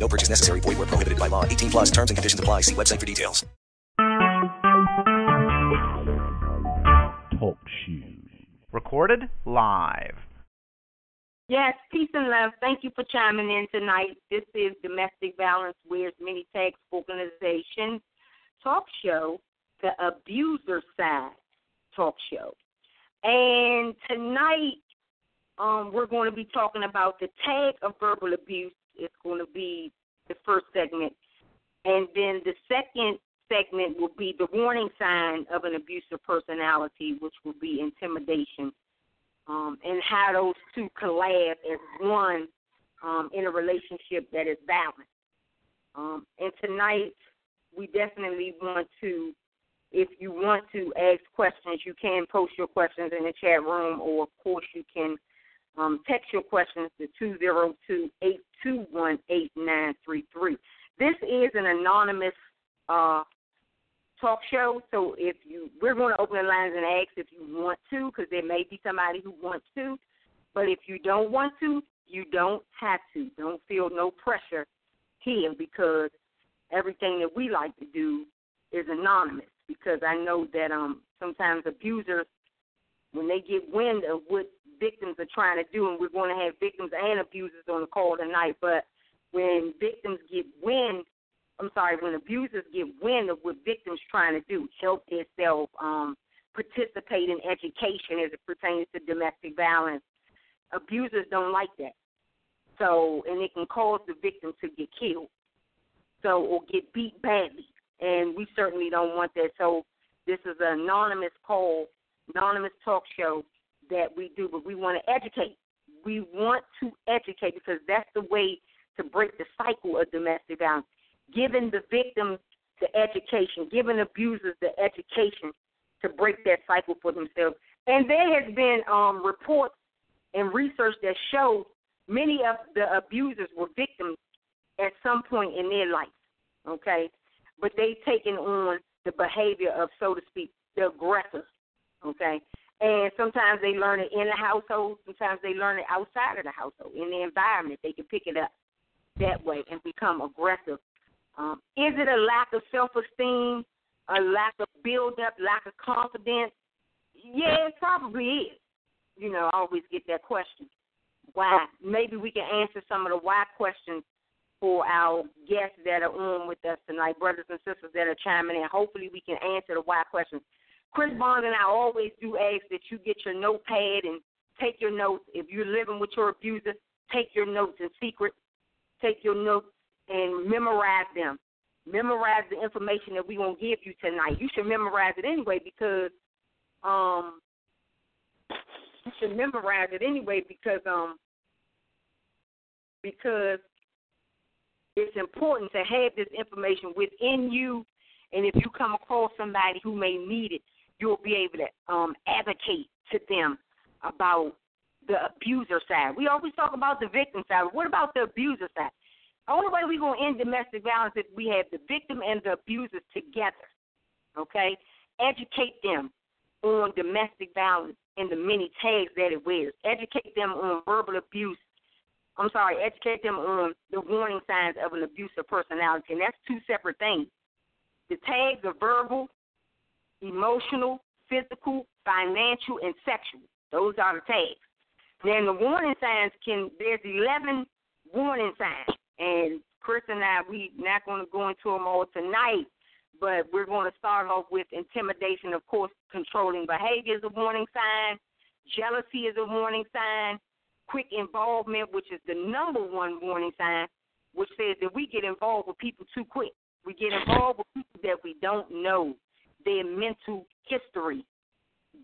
No purchase necessary. Void where prohibited by law. 18 plus terms and conditions apply. See website for details. Talk shoes. Recorded live. Yes, peace and love. Thank you for chiming in tonight. This is Domestic Violence Wears Many Tags Organization talk show, the Abuser Side talk show. And tonight, um, we're going to be talking about the tag of verbal abuse. It's going to be the first segment. And then the second segment will be the warning sign of an abusive personality, which will be intimidation um, and how those two collab as one um, in a relationship that is balanced. Um, and tonight, we definitely want to, if you want to ask questions, you can post your questions in the chat room, or of course, you can um, text your questions to 202 821 8933. This is an anonymous uh, talk show. So if you, we're going to open the lines and ask if you want to, because there may be somebody who wants to. But if you don't want to, you don't have to. Don't feel no pressure here because everything that we like to do is anonymous. Because I know that um sometimes abusers, when they get wind of what victims are trying to do, and we're going to have victims and abusers on the call tonight, but when victims get wind I'm sorry, when abusers get wind of what victims trying to do, help themselves, um, participate in education as it pertains to domestic violence, abusers don't like that. So, and it can cause the victim to get killed, so or get beat badly, and we certainly don't want that. So, this is an anonymous call, anonymous talk show that we do, but we want to educate. We want to educate because that's the way to break the cycle of domestic violence giving the victims the education, giving abusers the education to break that cycle for themselves. And there has been um, reports and research that show many of the abusers were victims at some point in their life, okay? But they've taken on the behavior of, so to speak, the aggressors, okay? And sometimes they learn it in the household, sometimes they learn it outside of the household, in the environment. They can pick it up that way and become aggressive um, is it a lack of self esteem, a lack of build up, lack of confidence? Yeah, it probably is. You know, I always get that question. Why? Maybe we can answer some of the why questions for our guests that are on with us tonight, brothers and sisters that are chiming in. Hopefully, we can answer the why questions. Chris Bond and I always do ask that you get your notepad and take your notes. If you're living with your abuser, take your notes in secret. Take your notes and memorize them. Memorize the information that we won't give you tonight. You should memorize it anyway because um you should memorize it anyway because um because it's important to have this information within you and if you come across somebody who may need it, you'll be able to um advocate to them about the abuser side. We always talk about the victim side. What about the abuser side? The only way we're going to end domestic violence is if we have the victim and the abusers together. Okay? Educate them on domestic violence and the many tags that it wears. Educate them on verbal abuse. I'm sorry, educate them on the warning signs of an abusive personality. And that's two separate things. The tags are verbal, emotional, physical, financial, and sexual. Those are the tags. Then the warning signs can, there's 11 warning signs. And Chris and I, we not going to go into them all tonight, but we're going to start off with intimidation. Of course, controlling behavior is a warning sign. Jealousy is a warning sign. Quick involvement, which is the number one warning sign, which says that we get involved with people too quick. We get involved with people that we don't know their mental history,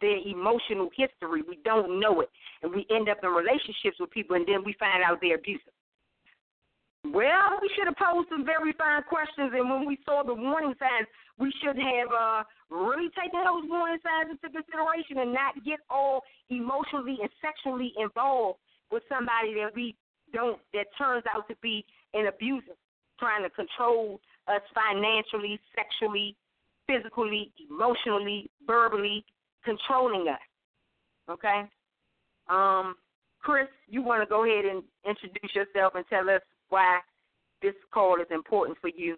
their emotional history. We don't know it. And we end up in relationships with people, and then we find out they're abusive. Well, we should have posed some very fine questions, and when we saw the warning signs, we should have uh, really taken those warning signs into consideration and not get all emotionally and sexually involved with somebody that we don't that turns out to be an abuser, trying to control us financially, sexually, physically, emotionally, verbally, controlling us. Okay? Um, Chris, you want to go ahead and introduce yourself and tell us why this call is important for you?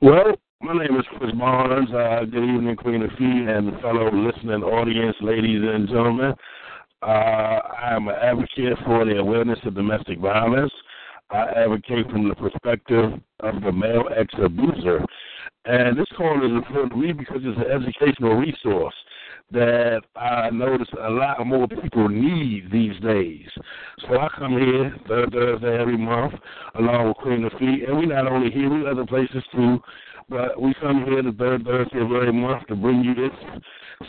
Well, my name is Chris Barnes. Uh, good evening, Queen of Fee and fellow listening audience, ladies and gentlemen. Uh, I am an advocate for the awareness of domestic violence. I advocate from the perspective of the male ex abuser. And this call is important to me because it's an educational resource that I notice a lot more people need these days. So I come here third Thursday every month along with Queen of Feet, and we not only here, we other places too, but we come here the third Thursday of every month to bring you this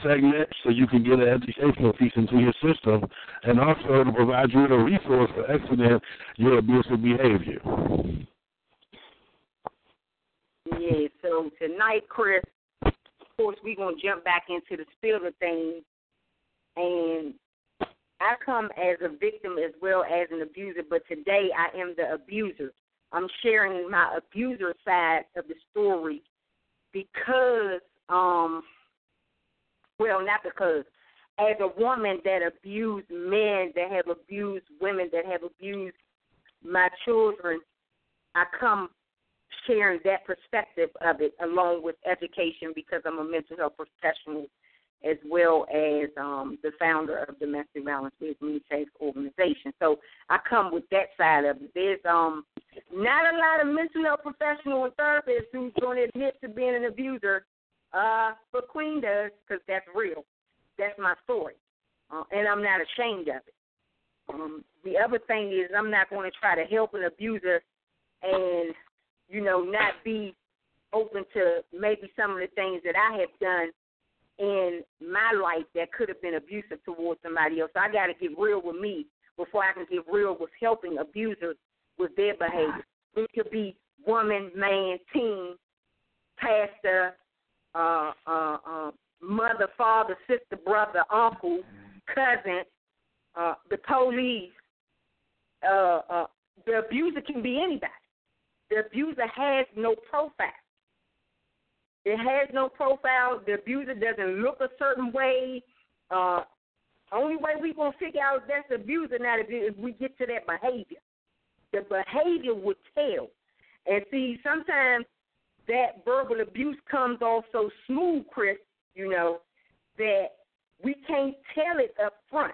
segment so you can get an educational piece into your system and also to provide you with a resource for exiting your abusive behavior. Yeah, so tonight, Chris, of course, we're going to jump back into the spill of things. And I come as a victim as well as an abuser, but today I am the abuser. I'm sharing my abuser side of the story because, um, well, not because, as a woman that abused men, that have abused women, that have abused my children, I come sharing that perspective of it along with education because I'm a mental health professional as well as um, the founder of Domestic Violence Safe organization. So I come with that side of it. There's um, not a lot of mental health professional and therapists who's going to admit to being an abuser, uh, but Queen does because that's real. That's my story, uh, and I'm not ashamed of it. Um, the other thing is I'm not going to try to help an abuser and you know, not be open to maybe some of the things that I have done in my life that could have been abusive towards somebody else. So I got to get real with me before I can get real with helping abusers with their behavior. It could be woman, man, teen, pastor, uh, uh, uh, mother, father, sister, brother, uncle, cousin, uh, the police. Uh, uh, the abuser can be anybody. The abuser has no profile. It has no profile. The abuser doesn't look a certain way. Uh, only way we gonna figure out that's abuser now is if we get to that behavior. The behavior would tell. And see, sometimes that verbal abuse comes off so smooth, Chris, you know, that we can't tell it up front.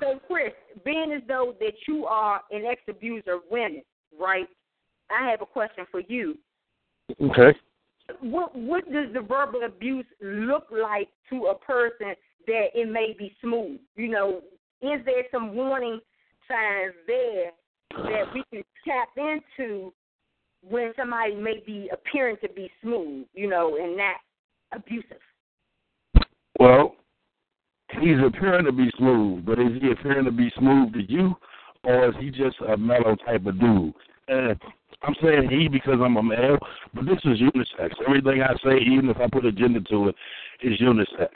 So, Chris, being as though that you are an ex-abuser of women, right? I have a question for you. Okay. What what does the verbal abuse look like to a person that it may be smooth? You know, is there some warning signs there that we can tap into when somebody may be appearing to be smooth, you know, and not abusive? Well, he's appearing to be smooth, but is he appearing to be smooth to you, or is he just a mellow type of dude? And I'm saying he because I'm a male, but this is unisex. Everything I say, even if I put a gender to it, is unisex.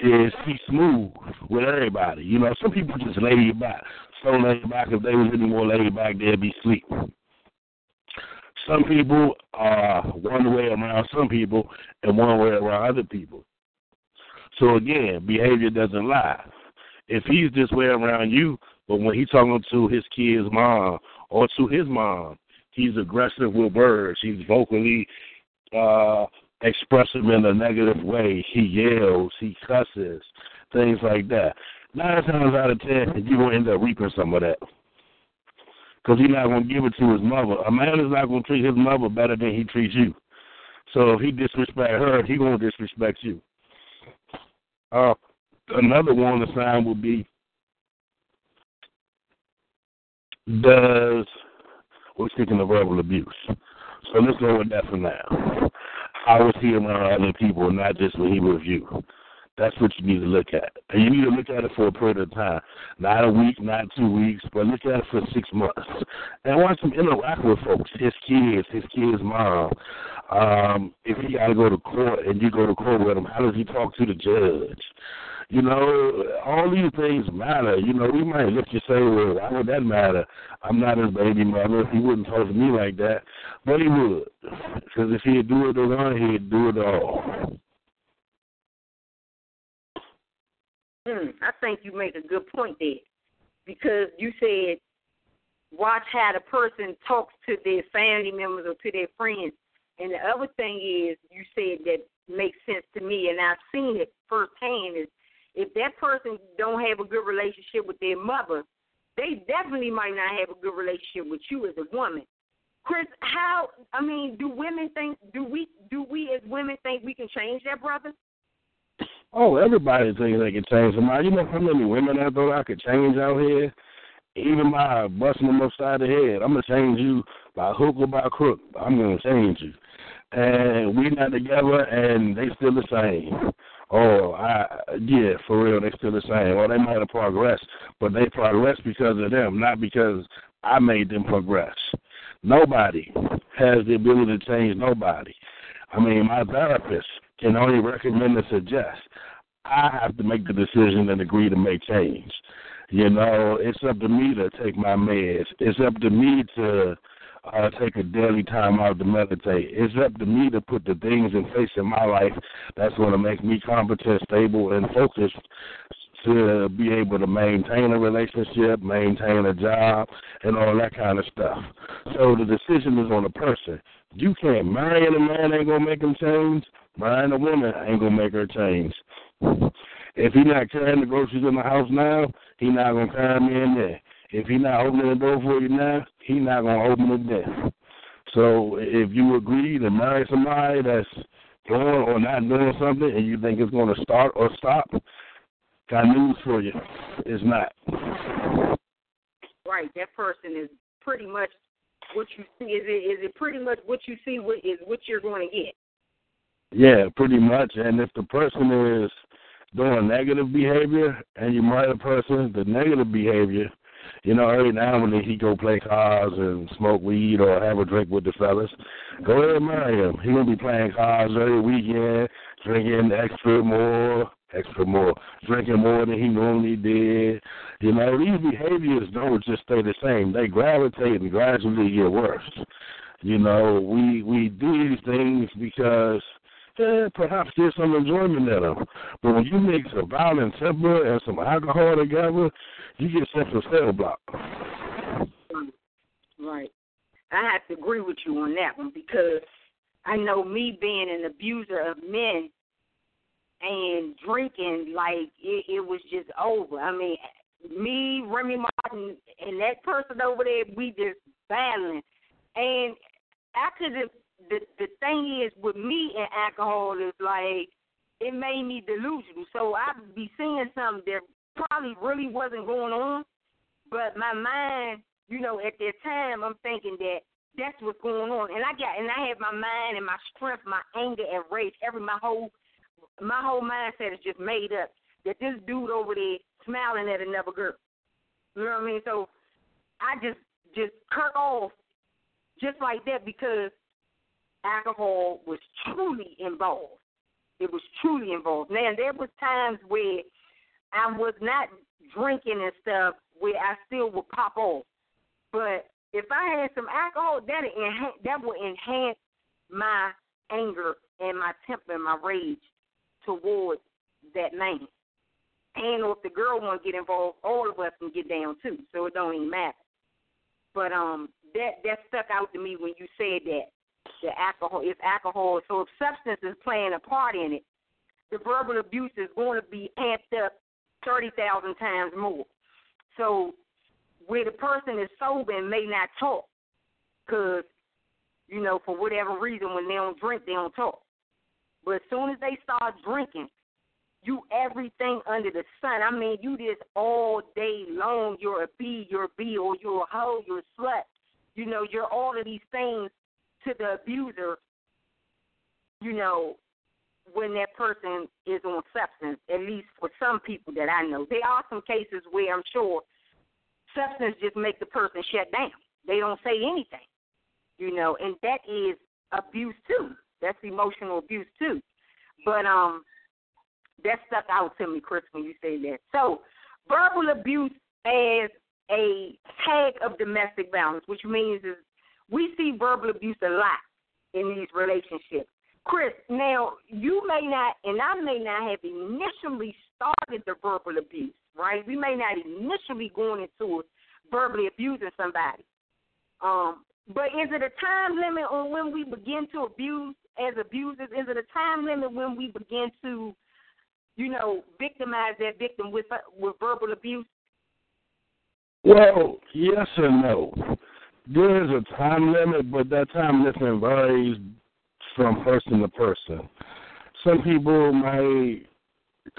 Is he smooth with everybody? You know, some people just laid back. So laid back, if they was any more laid back, they'd be asleep. Some people are one way around some people and one way around other people. So again, behavior doesn't lie. If he's this way around you, but when he's talking to his kid's mom or to his mom, he's aggressive with words. He's vocally uh, expressive in a negative way. He yells, he cusses, things like that. Nine times out of ten, you're to end up reaping some of that. Because he's not going to give it to his mother. A man is not going to treat his mother better than he treats you. So if he disrespect her, he to disrespect you. Uh, another warning sign would be does we're speaking of verbal abuse. So let's go with that for now. How was he around other people, not just when he was you? That's what you need to look at. And you need to look at it for a period of time. Not a week, not two weeks, but look at it for six months. And watch him interact with folks, his kids, his kids' mom. Um, if he got to go to court and you go to court with him, how does he talk to the judge? You know, all these things matter. You know, we might look and say, well, why would that matter? I'm not his baby mother. He wouldn't talk to me like that. But he would. Because if he'd do it the one, he'd do it all. Hmm, I think you make a good point there because you said watch how the person talks to their family members or to their friends. And the other thing is, you said that makes sense to me, and I've seen it firsthand. Is if that person don't have a good relationship with their mother, they definitely might not have a good relationship with you as a woman. Chris, how? I mean, do women think? Do we? Do we as women think we can change that, brother? Oh, everybody thinks they can change somebody. You know how many women I thought I could change out here? Even by busting them upside the head, I'm gonna change you by hook or by crook. I'm gonna change you, and we not together, and they still the same. Oh, I yeah, for real, they still the same. Well, they might have progressed, but they progressed because of them, not because I made them progress. Nobody has the ability to change nobody. I mean, my therapist can only recommend and suggest. I have to make the decision and agree to make change. You know, it's up to me to take my meds. It's up to me to uh, take a daily time out to meditate. It's up to me to put the things in place in my life that's going to make me competent, stable, and focused to be able to maintain a relationship, maintain a job, and all that kind of stuff. So the decision is on the person. You can't marry a man ain't gonna make him change. Marrying a woman ain't gonna make her change. If he not carrying the groceries in the house now, he not gonna carry me in there. If he not opening the door for you now, he not gonna open it then. So if you agree to marry somebody that's doing or not doing something and you think it's gonna start or stop, got news for you. It's not. Right. That person is pretty much what you see. Is it is it pretty much what you see what is what you're going to get? Yeah, pretty much. And if the person is doing negative behavior and you marry a person, the negative behavior, you know, every now and then he go play cards and smoke weed or have a drink with the fellas. Go ahead and marry him. He gonna be playing cards every weekend, drinking extra more, extra more, drinking more than he normally did. You know, these behaviors don't just stay the same. They gravitate and gradually get worse. You know, we we do these things because yeah, perhaps there's some enjoyment in them. But when you mix a violent temper and some alcohol together, you get sent to cell block. Right. I have to agree with you on that one because I know me being an abuser of men and drinking, like it, it was just over. I mean, me, Remy Martin, and that person over there, we just battling. And after the the the thing is with me and alcohol is like it made me delusional. So I'd be seeing something probably really wasn't going on, but my mind, you know, at that time, I'm thinking that that's what's going on, and I got and I have my mind and my strength, my anger and rage, every my whole my whole mindset is just made up that this dude over there smiling at another girl. You know what I mean? So I just just cut off just like that because alcohol was truly involved. It was truly involved. Now there was times where I was not drinking and stuff where I still would pop off. But if I had some alcohol, that enhance, that would enhance my anger and my temper and my rage towards that man. And if the girl want to get involved, all of us can get down too. So it don't even matter. But um, that that stuck out to me when you said that the alcohol is alcohol. So if substance is playing a part in it, the verbal abuse is going to be amped up thirty thousand times more. So where the person is sober and may not talk, because you know for whatever reason when they don't drink they don't talk. But as soon as they start drinking, you everything under the sun. I mean, you just all day long. You're a B, you're a B, or you're a hoe, you're a slut. You know, you're all of these things to the abuser. You know, when that person is on substance, at least for some people that I know. There are some cases where I'm sure substance just make the person shut down. They don't say anything, you know, and that is abuse too. That's emotional abuse too. But um, that stuck out to me, Chris, when you say that. So, verbal abuse as a tag of domestic violence, which means is we see verbal abuse a lot in these relationships. Chris, now you may not, and I may not have initially started the verbal abuse, right? We may not initially going into it verbally abusing somebody. Um, but is it a time limit on when we begin to abuse as abusers? Is it a time limit when we begin to, you know, victimize that victim with with verbal abuse? Well, yes and no. There is a time limit, but that time limit varies from person to person. Some people might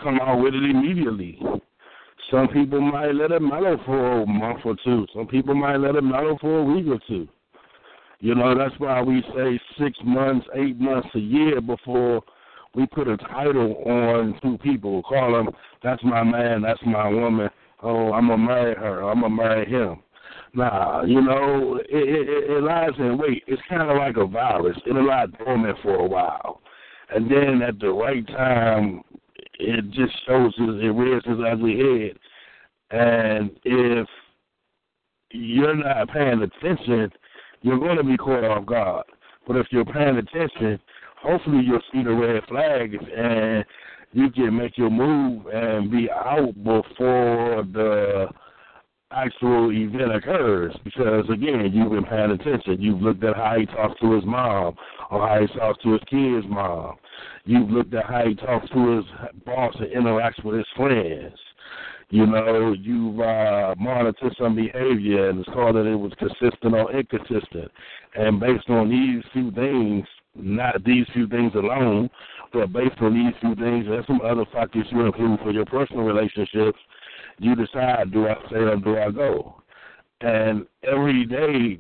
come out with it immediately. Some people might let it mellow for a month or two. Some people might let it mellow for a week or two. You know, that's why we say six months, eight months, a year before we put a title on two people. Call them, that's my man, that's my woman. Oh, I'm going to marry her, I'm going to marry him. Nah, you know, it, it, it lies in wait. It's kind of like a virus. It'll lie dormant for a while. And then at the right time, it just shows its, it rears its ugly head. And if you're not paying attention, you're going to be caught off guard. But if you're paying attention, hopefully you'll see the red flags and you can make your move and be out before the actual event occurs because again you've been paying attention. You've looked at how he talks to his mom or how he talks to his kid's mom. You've looked at how he talks to his boss and interacts with his friends. You know you've uh monitored some behavior and saw that it was consistent or inconsistent. And based on these few things not these few things alone but based on these few things there's some other factors you include for your personal relationships you decide do I stay or do I go? And every day,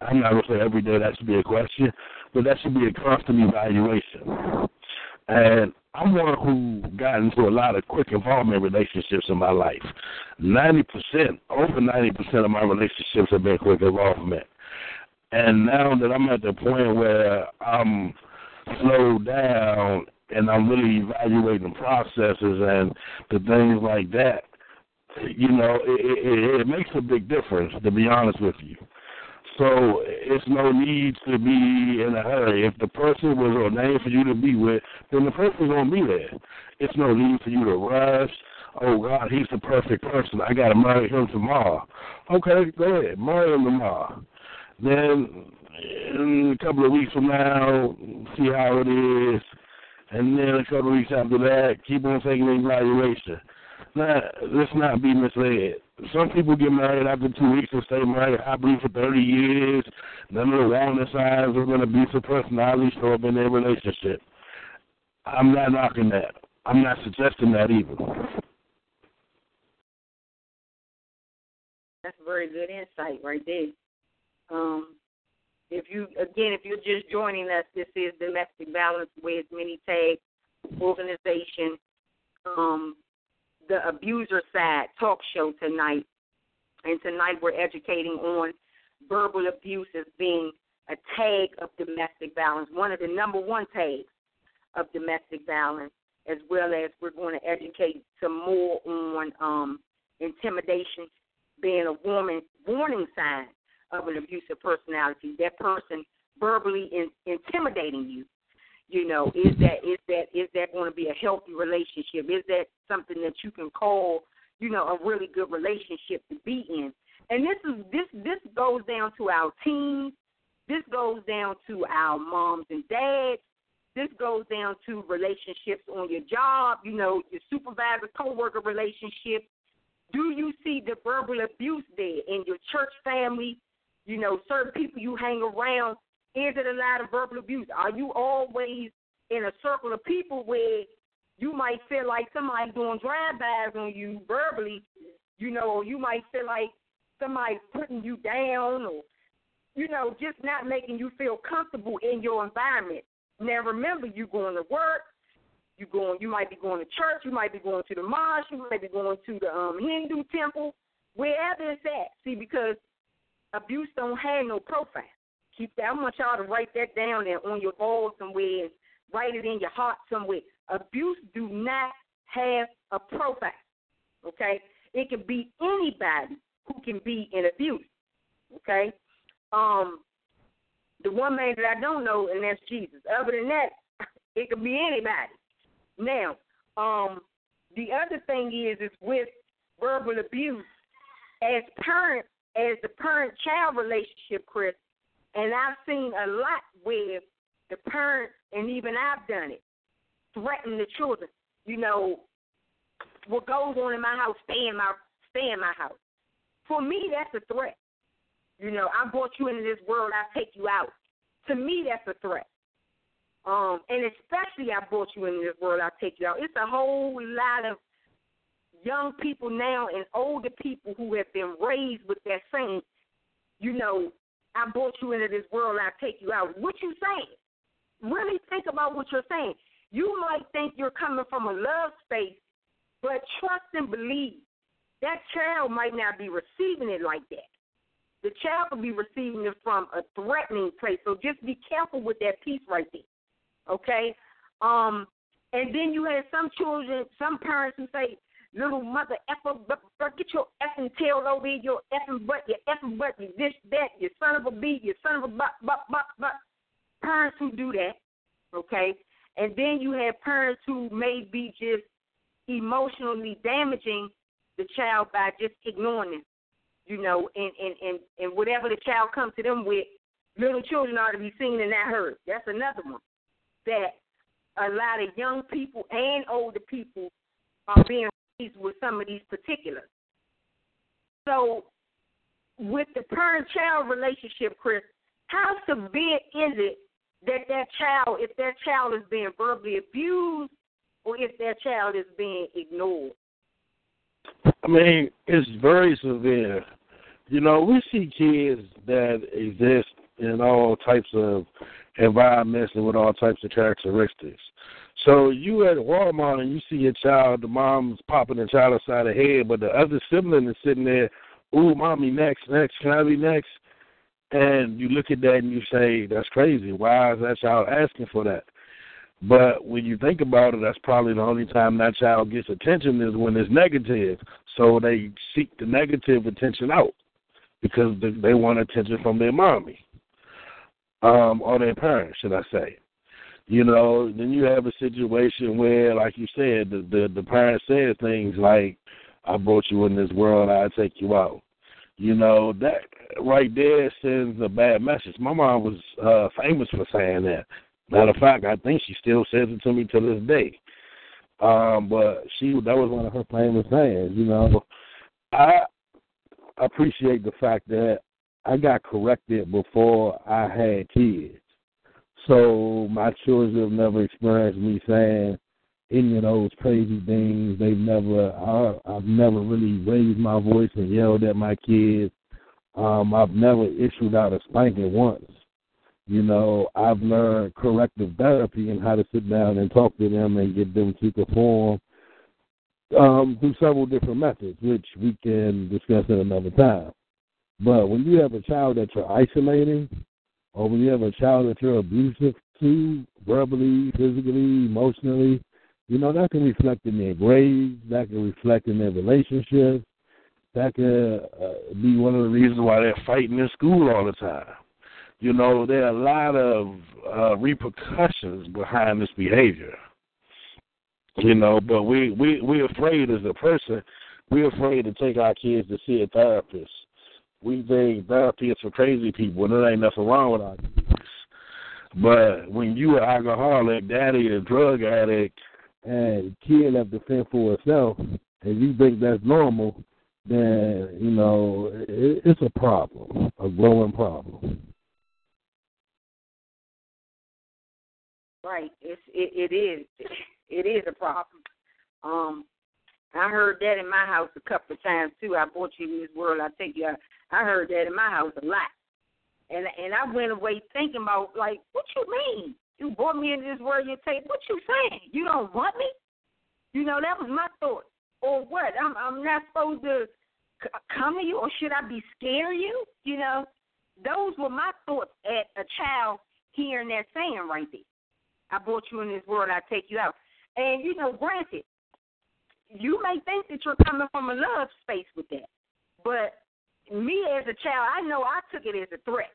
I'm not gonna say every day that should be a question, but that should be a constant evaluation. And I'm one who got into a lot of quick involvement relationships in my life. Ninety percent, over ninety percent of my relationships have been quick involvement. And now that I'm at the point where I'm slowed down and I'm really evaluating processes and the things like that, you know, it, it, it makes a big difference, to be honest with you. So it's no need to be in a hurry. If the person was ordained for you to be with, then the person's gonna be there. It's no need for you to rush. Oh God, he's the perfect person. I gotta marry him tomorrow. Okay, go ahead, marry him tomorrow. Then in a couple of weeks from now, see how it is. And then a couple of weeks after that, keep on taking the evaluation not let's not be misled. Some people get married after two weeks and stay married happily for thirty years. None of the warning signs of an abusive personality show up in their relationship. I'm not knocking that. I'm not suggesting that either. That's very good insight right there. Um, if you again, if you're just joining us, this is Domestic Violence Wears Many Tag Organization. Um, the abuser side talk show tonight. And tonight we're educating on verbal abuse as being a tag of domestic violence, one of the number one tags of domestic violence, as well as we're going to educate some more on um, intimidation being a warning, warning sign of an abusive personality. That person verbally in, intimidating you you know, is that is that is that going to be a healthy relationship? Is that something that you can call, you know, a really good relationship to be in? And this is this this goes down to our teens. This goes down to our moms and dads. This goes down to relationships on your job, you know, your supervisor coworker relationship. Do you see the verbal abuse there in your church family? You know, certain people you hang around is it a lot of verbal abuse? Are you always in a circle of people where you might feel like somebody's doing drive-bys on you verbally, you know, you might feel like somebody's putting you down or, you know, just not making you feel comfortable in your environment. Now, remember, you're going to work, You going? You might be going to church. You might be going to the mosque. You might be going to the um, Hindu temple. Wherever it's at. See, because abuse don't have no profile. Keep that. I want y'all to write that down there on your wall somewhere. And write it in your heart somewhere. Abuse do not have a profile. Okay, it can be anybody who can be in abuse. Okay, um, the one man that I don't know, and that's Jesus. Other than that, it could be anybody. Now, um, the other thing is, is with verbal abuse, as parents, as the parent-child relationship, Chris, and I've seen a lot where the parents, and even I've done it, threaten the children. You know, what goes on in my house, stay in my stay in my house. For me, that's a threat. You know, I brought you into this world, I take you out. To me, that's a threat. Um, and especially I brought you into this world, I take you out. It's a whole lot of young people now and older people who have been raised with that saying, you know, I brought you into this world, I take you out. What you saying? Really think about what you're saying. You might think you're coming from a love space, but trust and believe. That child might not be receiving it like that the child could be receiving it from a threatening place. So just be careful with that piece right there. Okay? Um, and then you have some children, some parents who say, little mother effer, get your effing tail over here, your effing butt, your effing butt, you this, that, your son of a bee, your son of a butt, butt, butt, butt. Parents who do that, okay? And then you have parents who may be just emotionally damaging the child by just ignoring them you know, and, and, and, and whatever the child comes to them with, little children are to be seen and not heard. That's another one that a lot of young people and older people are being with some of these particulars. So, with the parent-child relationship, Chris, how severe is it that that child, if that child is being verbally abused, or if that child is being ignored? I mean, it's very severe. You know, we see kids that exist in all types of environments and with all types of characteristics. So you at Walmart and you see a child, the mom's popping the child aside the head, but the other sibling is sitting there, ooh, mommy, next, next, can I be next? And you look at that and you say, that's crazy. Why is that child asking for that? But when you think about it, that's probably the only time that child gets attention is when it's negative. So they seek the negative attention out because they want attention from their mommy um, or their parents, should I say. You know, then you have a situation where, like you said, the the, the parent says things like, "I brought you in this world, I take you out." You know that right there sends a bad message. My mom was uh, famous for saying that. Matter of fact, I think she still says it to me to this day. Um, but she that was one of her famous sayings. You know, I appreciate the fact that I got corrected before I had kids. So my children have never experienced me saying any of those crazy things. They've never, I, I've never really raised my voice and yelled at my kids. Um, I've never issued out a spanking once. You know, I've learned corrective therapy and how to sit down and talk to them and get them to perform um, through several different methods, which we can discuss at another time. But when you have a child that you're isolating, or when you have a child that you're abusive to, verbally, physically, emotionally, you know, that can reflect in their grades, that can reflect in their relationships, that can uh, be one of the reasons why they're fighting in school all the time. You know, there are a lot of uh, repercussions behind this behavior. You know, but we we we're afraid as a person. We're afraid to take our kids to see a therapist. We think therapy is for crazy people, and there ain't nothing wrong with our. But when you an alcoholic, daddy a drug addict, and kid have to fend for herself, and you think that's normal, then you know it, it's a problem, a growing problem. Right. It's it, it is. It is a problem. Um, I heard that in my house a couple of times too. I brought you in this world. I take you. Out. I heard that in my house a lot, and and I went away thinking about like, what you mean? You brought me into this world. You take what you saying? You don't want me? You know that was my thought. Or what? I'm I'm not supposed to come to you, or should I be scared of you? You know, those were my thoughts at a child hearing that saying right there. I brought you in this world, I take you out. And you know, granted, you may think that you're coming from a love space with that, but me as a child, I know I took it as a threat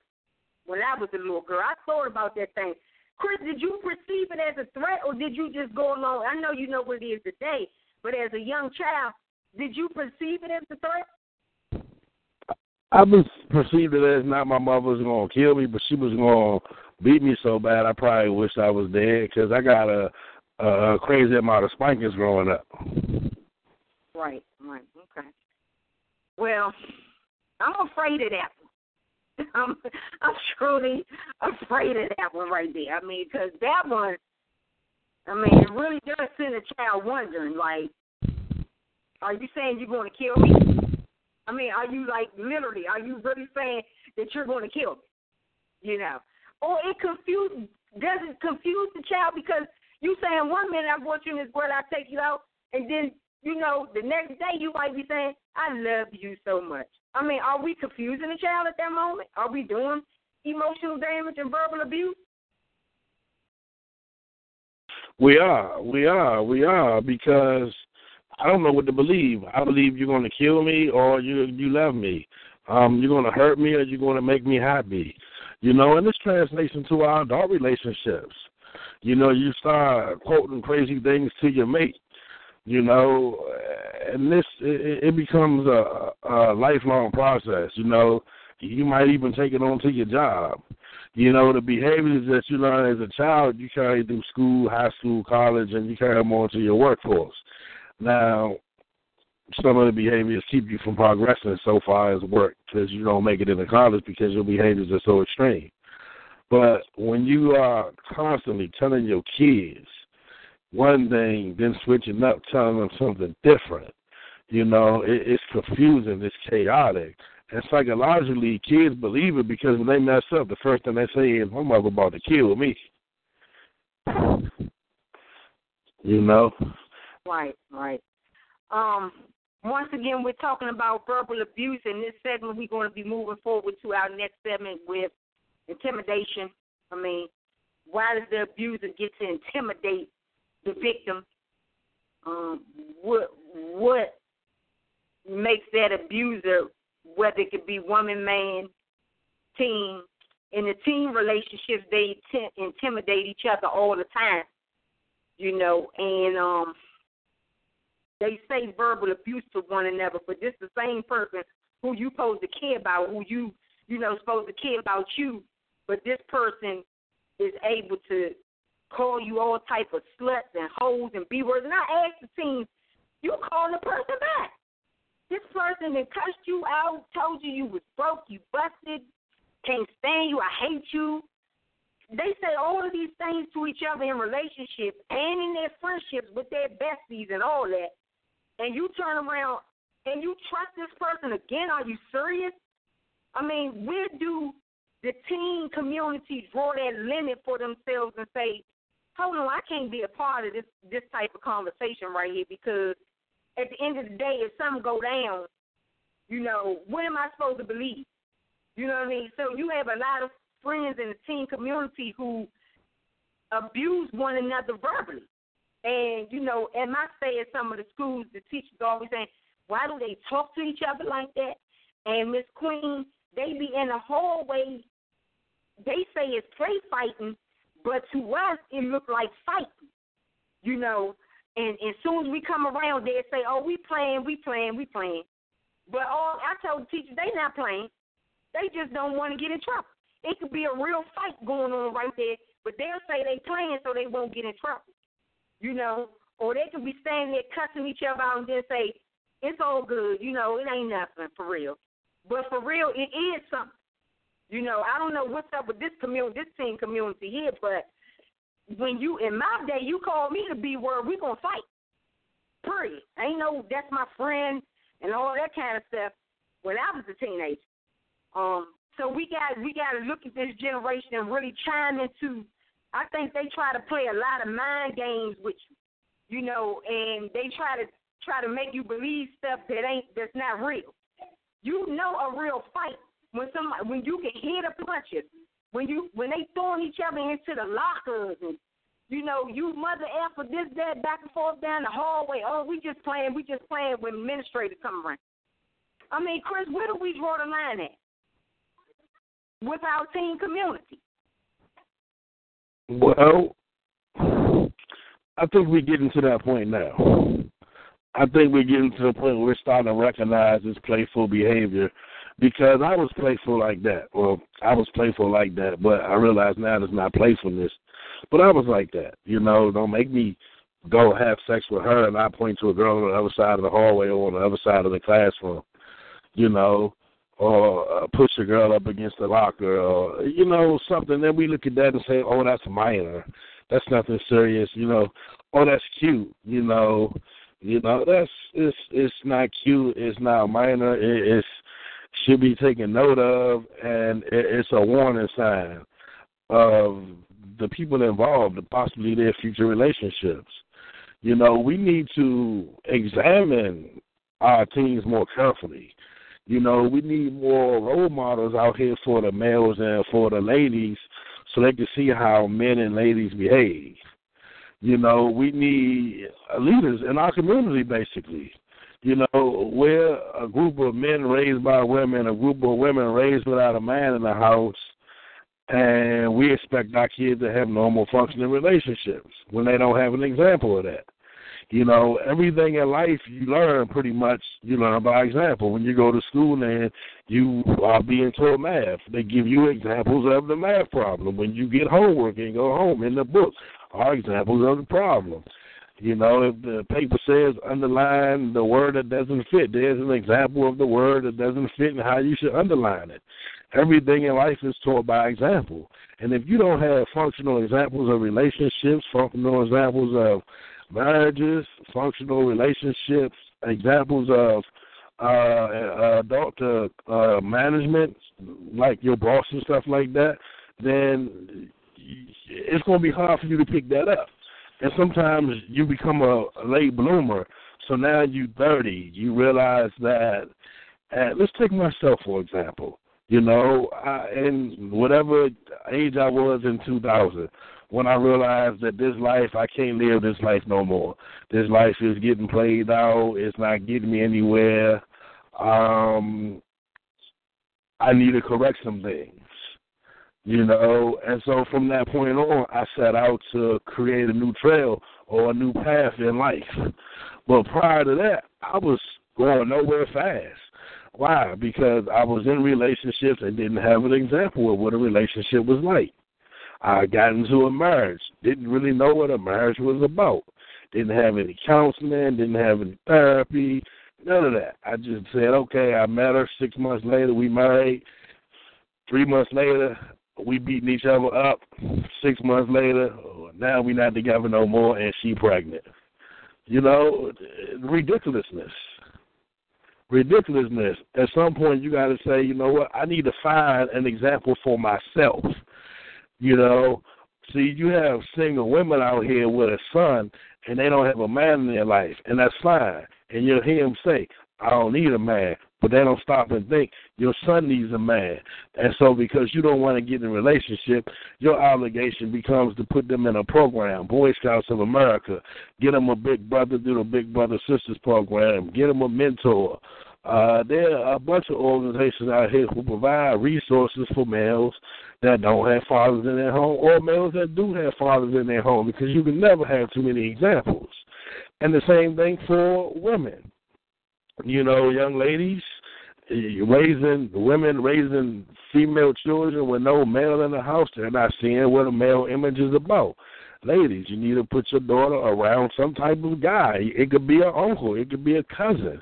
when I was a little girl. I thought about that thing. Chris, did you perceive it as a threat, or did you just go along? I know you know what it is today, but as a young child, did you perceive it as a threat? I was perceived it as not my mother was gonna kill me, but she was gonna beat me so bad. I probably wish I was dead because I got a, a crazy amount of spankings growing up. Right, right, okay. Well, I'm afraid of that one. I'm I'm truly afraid of that one right there. I mean, because that one, I mean, it really does send a child wondering, like, are you saying you're going to kill me? I mean, are you like literally? Are you really saying that you're going to kill me? You know, or it confuse does it confuse the child because you saying one minute I want you in this world, I take you out, and then you know the next day you might be saying I love you so much. I mean, are we confusing the child at that moment? Are we doing emotional damage and verbal abuse? We are, we are, we are because I don't know what to believe. I believe you're going to kill me or you you love me. Um, you're going to hurt me or you're going to make me happy. You know, and this translates into our adult relationships. You know, you start quoting crazy things to your mate. You know, and this it, it becomes a, a lifelong process. You know, you might even take it on to your job. You know, the behaviors that you learn as a child, you carry through school, high school, college, and you carry them on to your workforce. Now, some of the behaviors keep you from progressing so far as work because you don't make it into college because your behaviors are so extreme. But when you are constantly telling your kids one thing, then switching up, telling them something different, you know, it, it's confusing, it's chaotic. And psychologically, kids believe it because when they mess up, the first thing they say is, "My mother about to kill me." You know. Right, right. Um, once again, we're talking about verbal abuse. In this segment, we're going to be moving forward to our next segment with intimidation. I mean, why does the abuser get to intimidate the victim? Um, what what makes that abuser, whether it could be woman, man, teen, in the teen relationships, they t- intimidate each other all the time, you know, and um, they say verbal abuse to one another, but this the same person who you supposed to care about, who you you know supposed to care about you, but this person is able to call you all type of sluts and hoes and b words. And I asked the team, you call the person back. This person that cussed you out, told you you was broke, you busted, can't stand you, I hate you. They say all of these things to each other in relationships and in their friendships with their besties and all that and you turn around and you trust this person again? Are you serious? I mean, where do the teen community draw that limit for themselves and say, hold on, I can't be a part of this this type of conversation right here because at the end of the day, if something go down, you know, what am I supposed to believe? You know what I mean? So you have a lot of friends in the teen community who abuse one another verbally. And, you know, at my stay at some of the schools, the teachers always saying, why do they talk to each other like that? And Miss Queen, they be in the hallway. They say it's play fighting, but to us, it look like fighting, you know. And, as soon as we come around, they say, oh, we playing, we playing, we playing. But all I told the teachers, they not playing. They just don't want to get in trouble. It could be a real fight going on right there, but they'll say they playing so they won't get in trouble you know, or they could be standing there cussing each other out and then say, it's all good, you know, it ain't nothing for real. But for real, it is something. You know, I don't know what's up with this community, this team community here, but when you, in my day, you call me the B word, we to fight. Period. Ain't no, that's my friend and all that kind of stuff when I was a teenager. Um, so we got we got to look at this generation and really chime into I think they try to play a lot of mind games with you, you know, and they try to try to make you believe stuff that ain't that's not real. You know a real fight when somebody when you can hear the punches, when you when they throwing each other into the lockers and you know, you mother for this, that, back and forth down the hallway. Oh, we just playing, we just playing when administrators come around. I mean, Chris, where do we draw the line at? With our teen community. Well, I think we're getting to that point now. I think we're getting to the point where we're starting to recognize this playful behavior because I was playful like that. Well, I was playful like that, but I realize now it's not playfulness. But I was like that, you know. Don't make me go have sex with her and I point to a girl on the other side of the hallway or on the other side of the classroom, you know, or uh, push a girl up against the locker, or you know something. Then we look at that and say, "Oh, that's minor. That's nothing serious," you know. Oh, that's cute, you know. You know, that's it's it's not cute. It's not minor. It, it's should be taken note of, and it's a warning sign of the people involved possibly their future relationships. You know, we need to examine our teens more carefully. You know, we need more role models out here for the males and for the ladies so they can see how men and ladies behave. You know, we need leaders in our community, basically. You know, we're a group of men raised by women, a group of women raised without a man in the house, and we expect our kids to have normal functioning relationships when they don't have an example of that. You know, everything in life you learn pretty much you learn by example. When you go to school and you are being taught math, they give you examples of the math problem. When you get homework and go home in the book are examples of the problem. You know, if the paper says underline the word that doesn't fit, there's an example of the word that doesn't fit and how you should underline it. Everything in life is taught by example. And if you don't have functional examples of relationships, functional examples of marriages, functional relationships, examples of uh, adult uh, uh, management, like your boss and stuff like that, then it's going to be hard for you to pick that up. And sometimes you become a, a late bloomer. So now you're 30, you realize that. Let's take myself for example. You know, I, in whatever age I was in 2000, when I realized that this life, I can't live this life no more. This life is getting played out. It's not getting me anywhere. Um, I need to correct some things, you know. And so from that point on, I set out to create a new trail or a new path in life. But prior to that, I was going nowhere fast. Why? Because I was in relationships and didn't have an example of what a relationship was like. I got into a marriage, didn't really know what a marriage was about. Didn't have any counseling, didn't have any therapy, none of that. I just said, okay, I met her. Six months later, we married. Three months later, we beating each other up. Six months later, now we not together no more, and she pregnant. You know, ridiculousness ridiculousness. At some point, you got to say, you know what? I need to find an example for myself. You know, see, you have single women out here with a son, and they don't have a man in their life, and that's fine. And you'll hear them say, "I don't need a man," but they don't stop and think your son needs a man. And so, because you don't want to get in a relationship, your obligation becomes to put them in a program, Boy Scouts of America. Get them a big brother, do the Big Brother Sisters program. Get them a mentor. Uh, there are a bunch of organizations out here who provide resources for males that don't have fathers in their home or males that do have fathers in their home because you can never have too many examples. And the same thing for women. You know, young ladies, raising women raising female children with no male in the house, they're not seeing what a male image is about. Ladies, you need to put your daughter around some type of guy. It could be an uncle, it could be a cousin,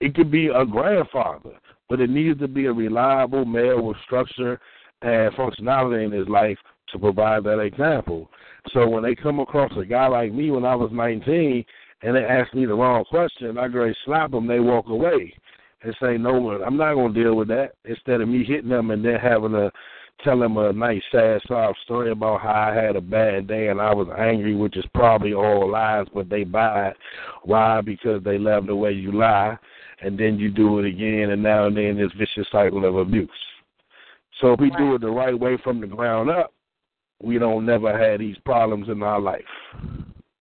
it could be a grandfather, but it needs to be a reliable male with structure and functionality in his life to provide that example. So when they come across a guy like me when I was 19 and they ask me the wrong question, I go slap them, they walk away and say, no, I'm not going to deal with that. Instead of me hitting them and then having to tell him a nice sad sob story about how I had a bad day and I was angry, which is probably all lies, but they buy it. Why? Because they love the way you lie, and then you do it again, and now and then this vicious cycle of abuse. So if we do it the right way from the ground up, we don't never have these problems in our life.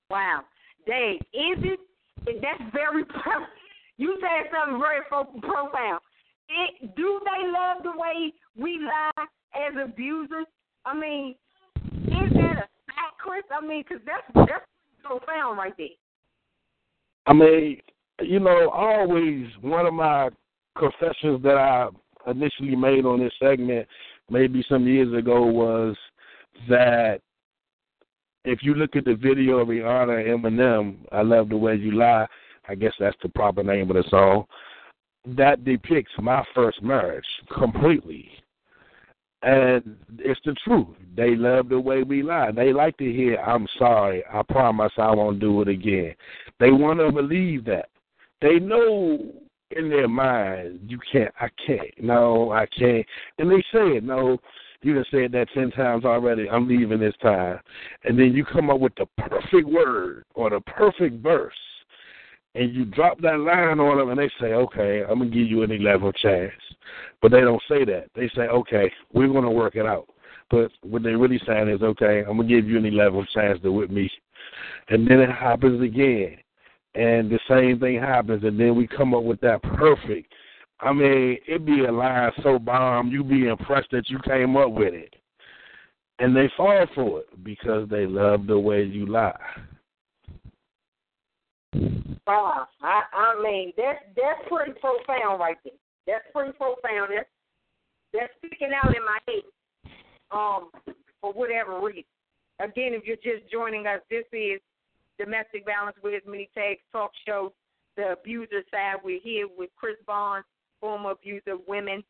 Wow, Dave, is it? That's very. You said something very profound. It, do they love the way we lie as abusers? I mean, is that a fact, Chris? I mean, because that's that's profound right there. I mean, you know, always one of my confessions that I initially made on this segment, maybe some years ago, was that if you look at the video of Rihanna and Eminem, I love the way you lie. I guess that's the proper name of the song that depicts my first marriage completely. And it's the truth. They love the way we lie. They like to hear, I'm sorry, I promise I won't do it again. They want to believe that. They know in their mind, you can't, I can't, no, I can't. And they say it, no, you have said that 10 times already, I'm leaving this time. And then you come up with the perfect word or the perfect verse and you drop that line on them and they say, okay, I'm to give you an 11 chance. But they don't say that. They say, okay, we're to work it out. But what they're really saying is, okay, I'm to give you an 11 chance to with me. And then it happens again. And the same thing happens. And then we come up with that perfect. I mean, it be a line so bomb, you be impressed that you came up with it. And they fall for it because they love the way you lie. Ah, I, I mean, that's that's pretty profound right there. That's pretty profound. That's that's sticking out in my head. Um, for whatever reason. Again, if you're just joining us, this is Domestic Violence Wears Many Tags Talk Show, the abuser side. We're here with Chris Barnes, former abuser of women,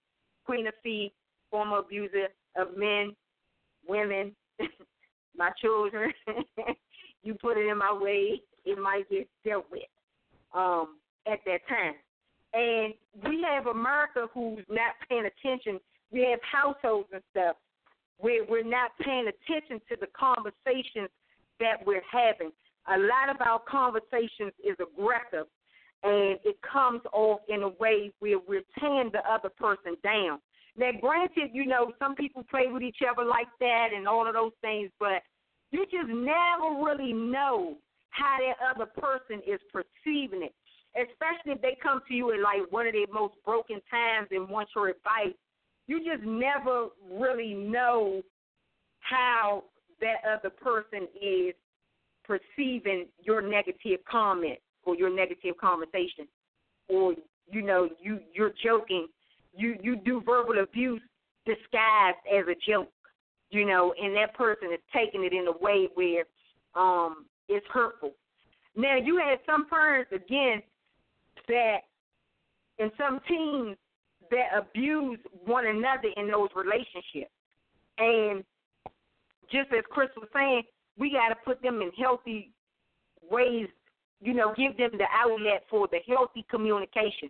Queen Afia, former abuser of men, women, my children. you put it in my way it might get dealt with um, at that time. And we have America who's not paying attention. We have households and stuff where we're not paying attention to the conversations that we're having. A lot of our conversations is aggressive, and it comes off in a way where we're tearing the other person down. Now, granted, you know, some people play with each other like that and all of those things, but you just never really know how that other person is perceiving it. Especially if they come to you in like one of their most broken times and want your advice. You just never really know how that other person is perceiving your negative comment or your negative conversation. Or, you know, you you're joking. You you do verbal abuse disguised as a joke, you know, and that person is taking it in a way where um is hurtful. Now you had some parents again that and some teens that abuse one another in those relationships. And just as Chris was saying, we got to put them in healthy ways, you know, give them the outlet for the healthy communication,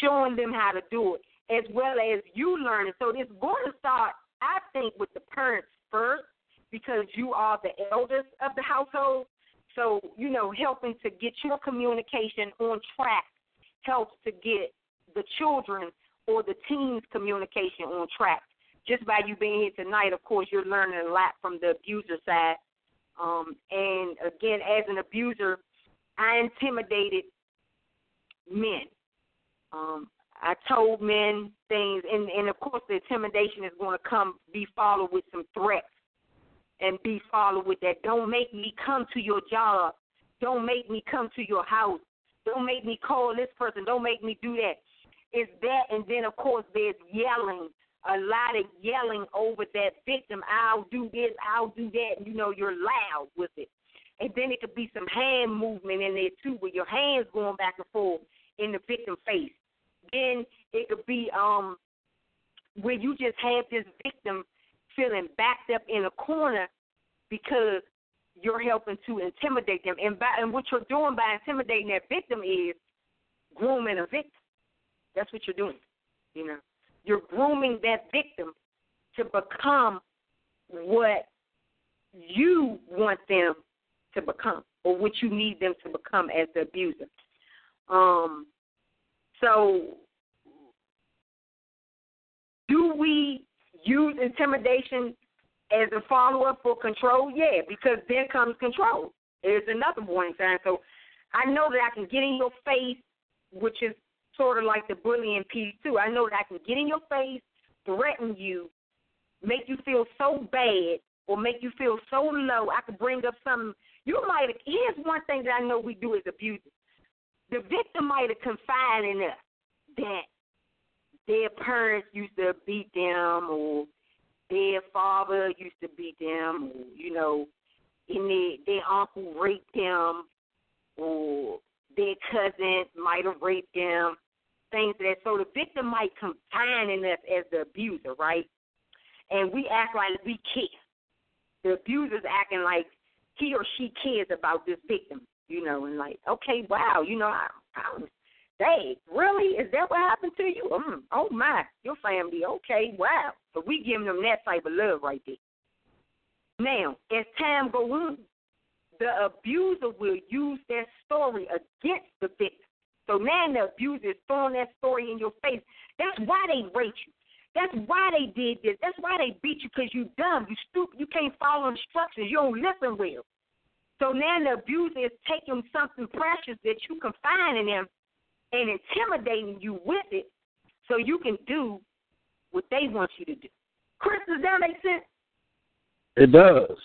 showing them how to do it, as well as you learning. So it's to start, I think, with the parents first, because you are the eldest of the household. So, you know, helping to get your communication on track helps to get the children or the teens' communication on track. Just by you being here tonight, of course, you're learning a lot from the abuser side. Um, and again, as an abuser, I intimidated men. Um, I told men things, and, and of course, the intimidation is going to come be followed with some threats and be followed with that. Don't make me come to your job. Don't make me come to your house. Don't make me call this person. Don't make me do that. It's that, and then of course there's yelling, a lot of yelling over that victim. I'll do this, I'll do that. You know, you're loud with it. And then it could be some hand movement in there too, with your hands going back and forth in the victim face. Then it could be um where you just have this victim feeling backed up in a corner because you're helping to intimidate them. And, by, and what you're doing by intimidating that victim is grooming a victim. That's what you're doing. You know, you're grooming that victim to become what you want them to become or what you need them to become as the abuser. Um, so, do we use intimidation as a follow up for control? Yeah, because then comes control. It's another warning sign. So, I know that I can get in your face, which is sort of like the bullying piece too. I know that I can get in your face, threaten you, make you feel so bad, or make you feel so low. I could bring up something. You might. Here's one thing that I know we do as abusers. The victim might have confided in us that their parents used to beat them, or their father used to beat them, or you know, and their their uncle raped them, or their cousin might have raped them, things like that. So the victim might confine in us as the abuser, right? And we act like we care. The abuser's acting like he or she cares about this victim, you know, and like, okay, wow, you know, I, I was, hey, really? Is that what happened to you? Mm, oh my, your family, okay, wow. So we giving them that type of love right there. Now, as time goes on, the abuser will use that story against the victim. So now the abuser is throwing that story in your face. That's why they raped you. That's why they did this. That's why they beat you because you dumb, you stupid, you can't follow instructions, you don't listen well. So now the abuser is taking something precious that you confine in them and intimidating you with it so you can do what they want you to do. Chris, does that make sense? It does.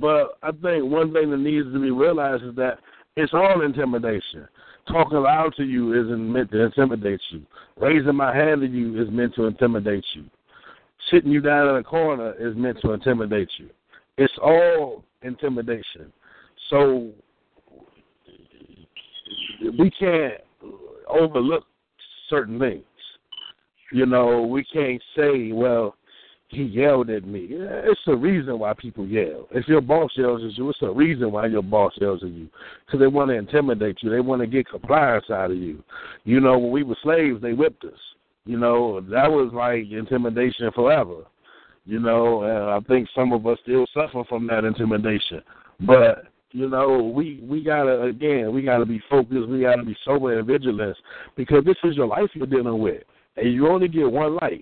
But I think one thing that needs to be realized is that it's all intimidation. Talking loud to you isn't meant to intimidate you. Raising my hand to you is meant to intimidate you. Sitting you down in a corner is meant to intimidate you. It's all intimidation. So we can't overlook certain things. You know, we can't say, well, he yelled at me. It's a reason why people yell. If your boss yells at you, it's a reason why your boss yells at you. Because they want to intimidate you. They want to get compliance out of you. You know, when we were slaves, they whipped us. You know, that was like intimidation forever. You know, and I think some of us still suffer from that intimidation. But you know, we we gotta again, we gotta be focused. We gotta be sober and vigilant because this is your life you're dealing with, and you only get one life.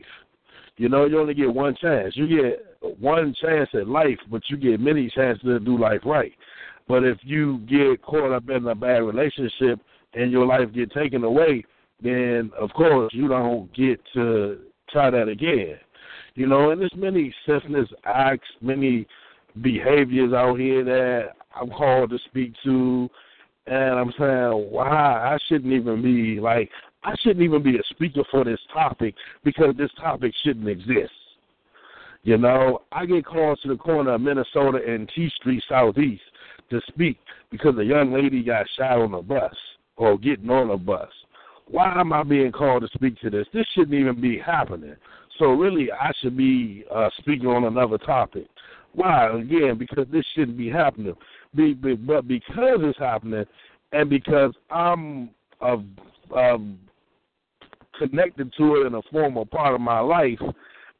You know, you only get one chance. You get one chance at life, but you get many chances to do life right. But if you get caught up in a bad relationship and your life get taken away, then of course you don't get to try that again. You know, and there's many senseless acts, many behaviors out here that I'm called to speak to, and I'm saying, why I shouldn't even be like I shouldn't even be a speaker for this topic because this topic shouldn't exist. You know, I get called to the corner of Minnesota and T Street Southeast to speak because a young lady got shot on a bus or getting on a bus. Why am I being called to speak to this? This shouldn't even be happening. So really, I should be uh, speaking on another topic. Why? Again, because this shouldn't be happening. Be, be, but because it's happening, and because I'm of, of connected to it in a formal part of my life,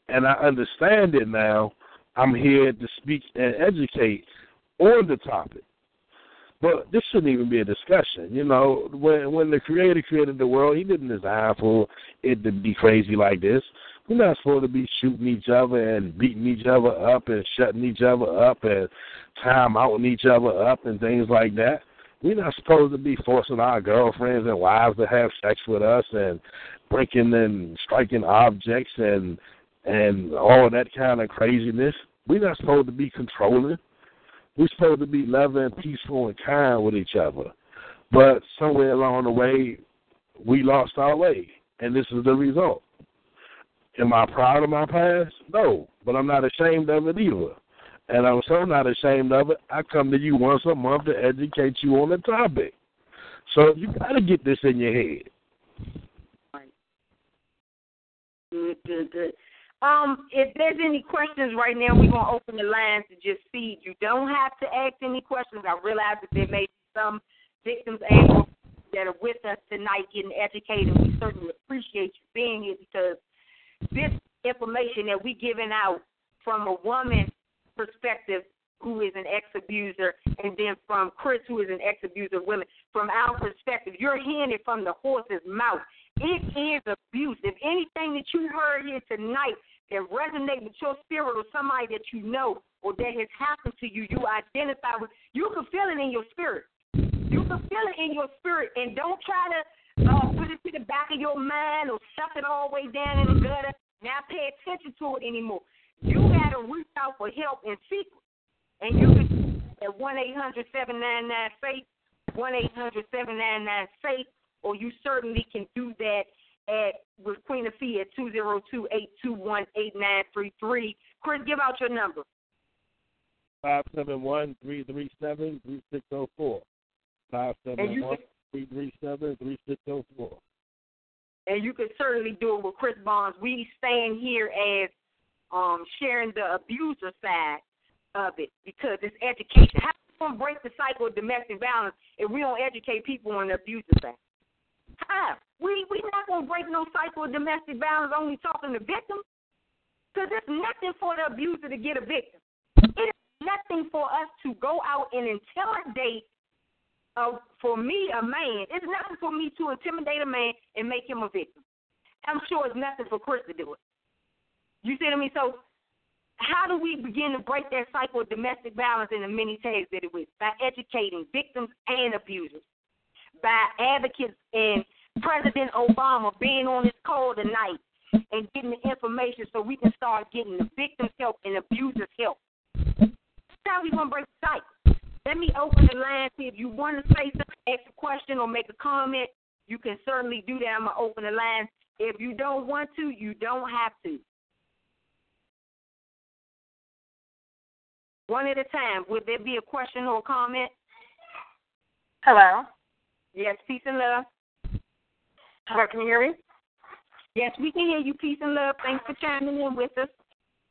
and I understand it now. I'm here to speak and educate on the topic. But this shouldn't even be a discussion. You know, when when the Creator created the world, He didn't design for it to be crazy like this. We're not supposed to be shooting each other and beating each other up and shutting each other up and time outing each other up and things like that. We're not supposed to be forcing our girlfriends and wives to have sex with us and breaking and striking objects and and all that kind of craziness. We're not supposed to be controlling. We're supposed to be loving, peaceful, and kind with each other. But somewhere along the way, we lost our way, and this is the result. Am I proud of my past? No, but I'm not ashamed of it either. And I'm so not ashamed of it, I come to you once a month to educate you on the topic. So you got to get this in your head. Good, good, good. Um, if there's any questions right now, we're gonna open the lines to just see. You don't have to ask any questions. I realize that there may be some victims and that are with us tonight getting educated. We certainly appreciate you being here because this information that we giving out from a woman's perspective who is an ex abuser, and then from Chris, who is an ex abuser of women. From our perspective, you're hearing it from the horse's mouth. It is abuse. If anything that you heard here tonight that resonates with your spirit or somebody that you know or that has happened to you, you identify with, you can feel it in your spirit. You can feel it in your spirit, and don't try to uh, put it to the back of your mind or stuff it all the way down in the gutter. Now pay attention to it anymore. You got to reach out for help in secret. And you can at 1 800 799 FAITH, 1 800 799 FAITH, or you certainly can do that at with Queen Afia at 202 821 8933. Chris, give out your number. 571 337 3604. 571 337 3604. And you can certainly do it with Chris Bonds. We stand here as um, sharing the abuser side of it because it's education. How are we going to break the cycle of domestic violence if we don't educate people on the abuser side? How? We we not going to break no cycle of domestic violence only talking to victims because it's nothing for the abuser to get a victim. It is nothing for us to go out and intimidate. For me, a man, it's nothing for me to intimidate a man and make him a victim. I'm sure it's nothing for Chris to do it. You see what I mean? So how do we begin to break that cycle of domestic violence in the many tags that it was? By educating victims and abusers, by advocates and President Obama being on this call tonight and getting the information so we can start getting the victims' help and abusers' help. That's how we going to break the cycle. Let me open the line. See if you want to say something, ask a question, or make a comment. You can certainly do that. I'm going to open the line. If you don't want to, you don't have to. One at a time. Would there be a question or a comment? Hello. Yes, peace and love. Hello, can you hear me? Yes, we can hear you. Peace and love. Thanks for chiming in with us.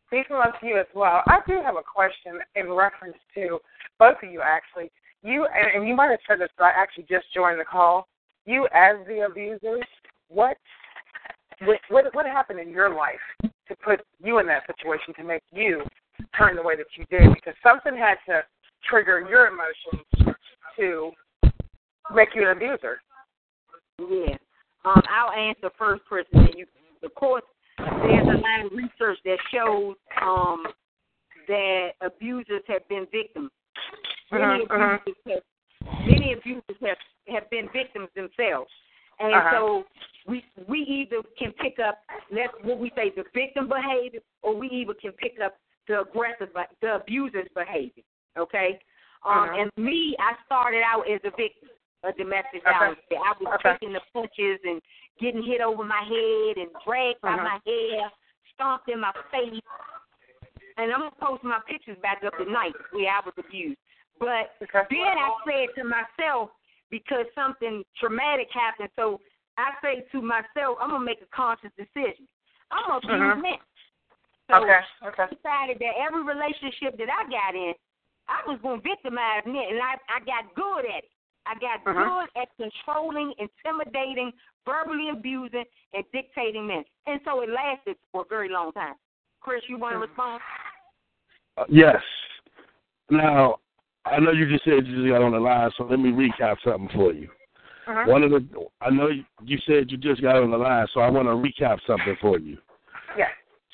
Peace and you as well. I do have a question in reference to both of you, actually. You and you might have said this, but I actually just joined the call. You, as the abusers, what what what, happened in your life to put you in that situation to make you turn the way that you did? Because something had to trigger your emotions to make you an abuser. Yeah. Um, I'll answer first, Chris, and you. Of course, there's a lot of research that shows um, that abusers have been victims. Many uh-huh, abusers have many abusers have have been victims themselves, and Uh-huh. so we we either can pick up that's what we say the victim behavior, or we either can pick up the aggressive the abuser's behavior. Okay, um, Uh-huh. and me, I started out as a victim of domestic Okay. violence. I was Okay. taking the punches and getting hit over my head and dragged by Uh-huh. my hair, stomped in my face. And I'm gonna post my pictures back up tonight where I was abused. But Okay. then I said to myself, because something traumatic happened, so I say to myself, I'm gonna make a conscious decision. I'm gonna abuse Mhm. men. So Okay. Okay. I decided that every relationship that I got in, I was gonna victimize men, and I I got good at it. I got Uh-huh. good at controlling, intimidating, verbally abusing, and dictating men. And so it lasted for a very long time. Chris, you want to respond? Uh, yes. Now, I know you just said you just got on the line, so let me recap something for you. Uh-huh. One of the, I know you, you said you just got on the line, so I want to recap something for you. Yes.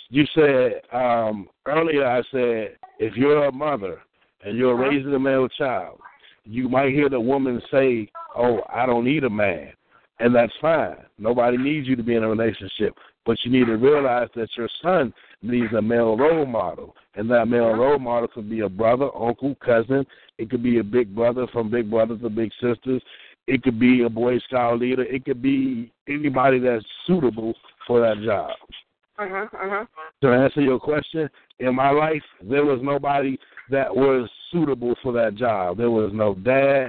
You said um, earlier, I said if you're a mother and you're Uh-huh. raising a male child, you might hear the woman say, "Oh, I don't need a man," and that's fine. Nobody needs you to be in a relationship, but you need to realize that your son needs a male role model, and that male role model could be a brother, uncle, cousin. It could be a big brother from big brothers to big sisters. It could be a Boy Scout leader. It could be anybody that's suitable for that job. Uh-huh. Uh-huh. To answer your question, in my life, there was nobody that was suitable for that job. There was no dad.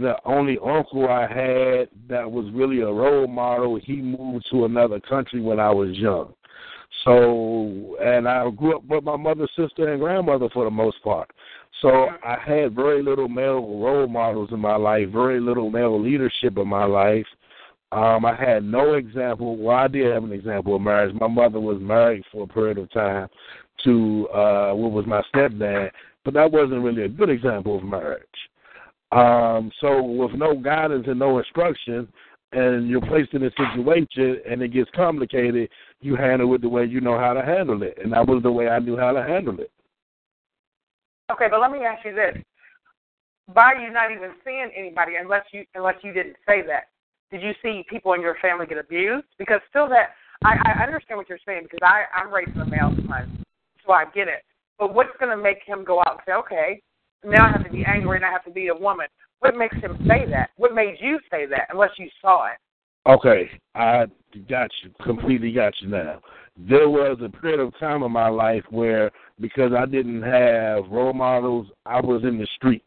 The only uncle I had that was really a role model, he moved to another country when I was young. So, and I grew up with my mother, sister, and grandmother for the most part. So I had very little male role models in my life, very little male leadership in my life. Um, I had no example. Well, I did have an example of marriage. My mother was married for a period of time to uh, what was my stepdad, but that wasn't really a good example of marriage. Um, so with no guidance and no instruction, and you're placed in a situation and it gets complicated, you handle it the way you know how to handle it, and that was the way I knew how to handle it. Okay, but let me ask you this: By you not even seeing anybody, unless you unless you didn't say that, did you see people in your family get abused? Because still, that I, I understand what you're saying because I I'm raising a male son, so I get it. But what's going to make him go out and say, okay, now I have to be angry and I have to be a woman? What makes him say that? What made you say that? Unless you saw it. Okay, I got you completely. Got you now. There was a period of time in my life where, because I didn't have role models, I was in the streets.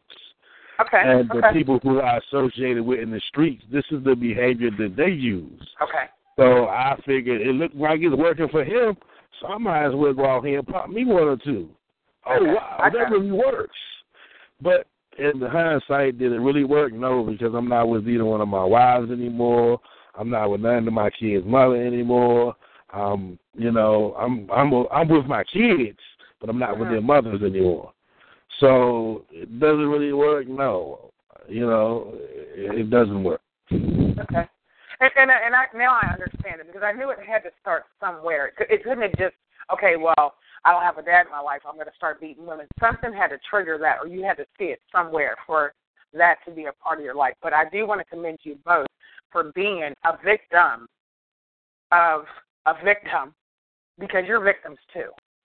Okay. And the okay. people who I associated with in the streets, this is the behavior that they use. Okay. So I figured it looked like it's working for him, so I might as well go out here and pop me one or two. Oh Okay. wow, that really works. But in the hindsight, did it really work? No, because I'm not with either one of my wives anymore. I'm not with none of my kids' mother anymore. Um, you know, I'm I'm I'm with my kids, but I'm not with Mhm. their mothers anymore. So it doesn't really work. No, you know, it, it doesn't work. Okay. And and, I- and I, now I understand it because I knew it had to start somewhere. It, it couldn't have just okay. Well, I don't have a dad in my life. I'm going to start beating women. Something had to trigger that, or you had to see it somewhere for that to be a part of your life. But I do want to commend you both for being a victim of a victim because you're victims too.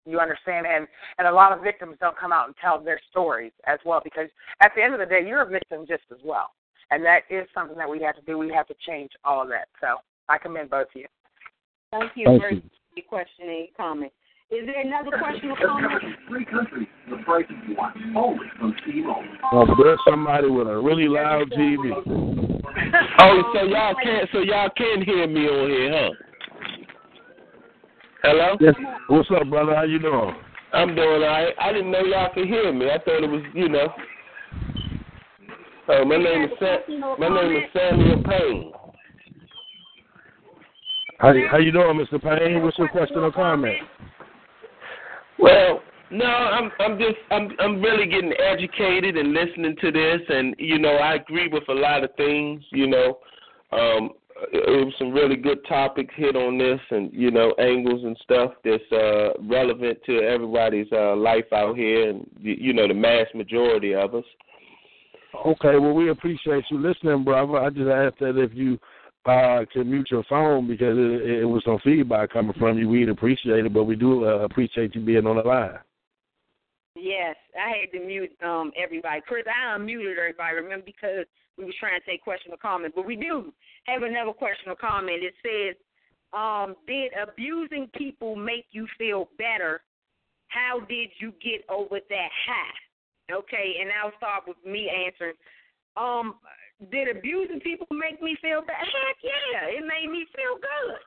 You understand, and and a lot of victims don't come out and tell their stories as well because at the end of the day, you're a victim just as well, and that is something that we have to do. We have to change all of that. So I commend both of you. Thank you Thank for you. your question comment. Is there another question or comment? Three countries, the prices you want, only from T-Mobile. Oh, but there's somebody with a really loud TV. Oh, oh, so oh, y'all can't so y'all can hear me on here, huh? Hello? Yes. What's up, brother? How you doing? I'm doing all right. I didn't know y'all could hear me. I thought it was, you know. Oh, my name is Sam, my name is Samuel Payne. How how you doing, Mr. Payne? What's your question or comment? Well, no, I'm I'm just I'm I'm really getting educated and listening to this, and you know I agree with a lot of things. You know, um, it was some really good topics hit on this, and you know angles and stuff that's uh, relevant to everybody's uh, life out here, and you know the mass majority of us. Okay, well we appreciate you listening, brother. I just asked that if you uh can mute your phone because it, it was some feedback coming from you. We'd appreciate it, but we do uh, appreciate you being on the line. Yes, I had to mute um everybody. Chris, I unmuted everybody, remember, because we was trying to take question or comment. But we do have another question or comment. It says, um, did abusing people make you feel better? How did you get over that high? Okay, and I'll start with me answering. Um, did abusing people make me feel bad? Heck yeah, it made me feel good.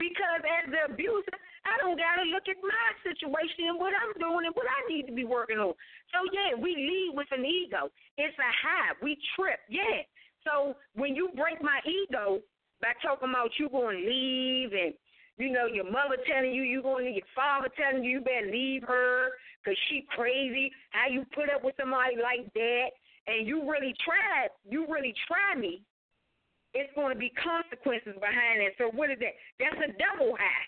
Because as the abuser, I don't gotta look at my situation and what I'm doing and what I need to be working on. So yeah, we lead with an ego. It's a high. We trip. Yeah. So when you break my ego by talking about you going to leave and you know your mother telling you you're going to your father telling you you better leave her because she crazy. How you put up with somebody like that? And you really tried. You really try me it's going to be consequences behind it. So what is that? That's a double high,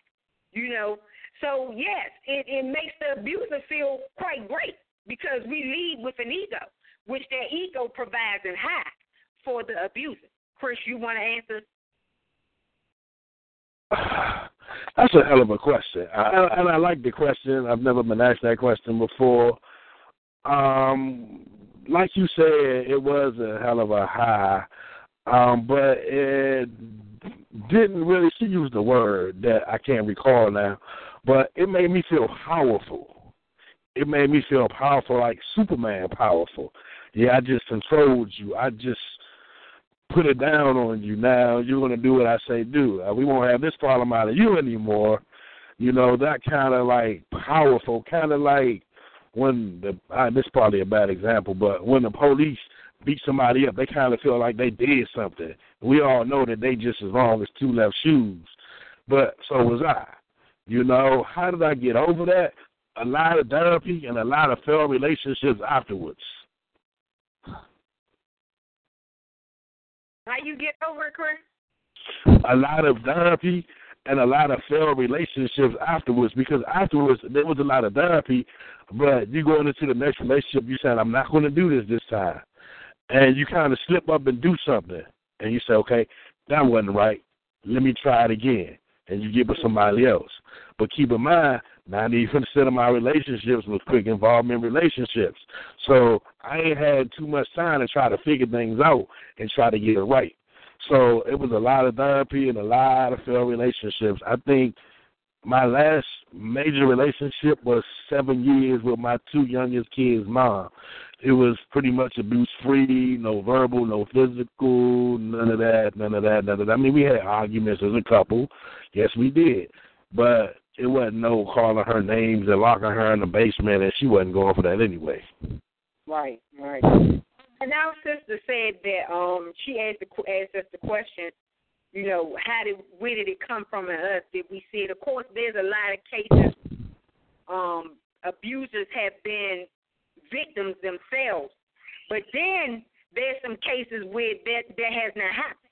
you know. So yes, it, it makes the abuser feel quite great because we lead with an ego, which that ego provides an high for the abuser. Chris, you want to answer? That's a hell of a question, I, and I like the question. I've never been asked that question before. Um, like you said, it was a hell of a high, um, but it didn't really. She used the word that I can't recall now, but it made me feel powerful. It made me feel powerful, like Superman powerful. Yeah, I just controlled you. I just put it down on you. Now you're going to do what I say do. Uh, we won't have this problem out of you anymore. You know that kind of like powerful, kind of like when the uh, this is probably a bad example, but when the police beat somebody up, they kind of feel like they did something. We all know that they just as long as two left shoes. But so was I. You know, how did I get over that? A lot of therapy and a lot of failed relationships afterwards. How you get over it, Chris? A lot of therapy and a lot of failed relationships afterwards because afterwards there was a lot of therapy, but you going into the next relationship, you said, I'm not going to do this this time. And you kind of slip up and do something. And you say, okay, that wasn't right. Let me try it again. And you give it somebody else. But keep in mind, 90% of my relationships was quick involvement relationships. So I ain't had too much time to try to figure things out and try to get it right. So it was a lot of therapy and a lot of failed relationships. I think my last major relationship was seven years with my two youngest kids' mom. It was pretty much abuse free, no verbal, no physical, none of that, none of that, none of that. I mean, we had arguments as a couple. Yes, we did. But it wasn't no calling her names and locking her in the basement, and she wasn't going for that anyway. Right, right. And our sister said that um she asked the, asked us the question, you know, how did where did it come from in us? Did we see it? Of course, there's a lot of cases. Um, abusers have been victims themselves, but then there's some cases where that that has not happened,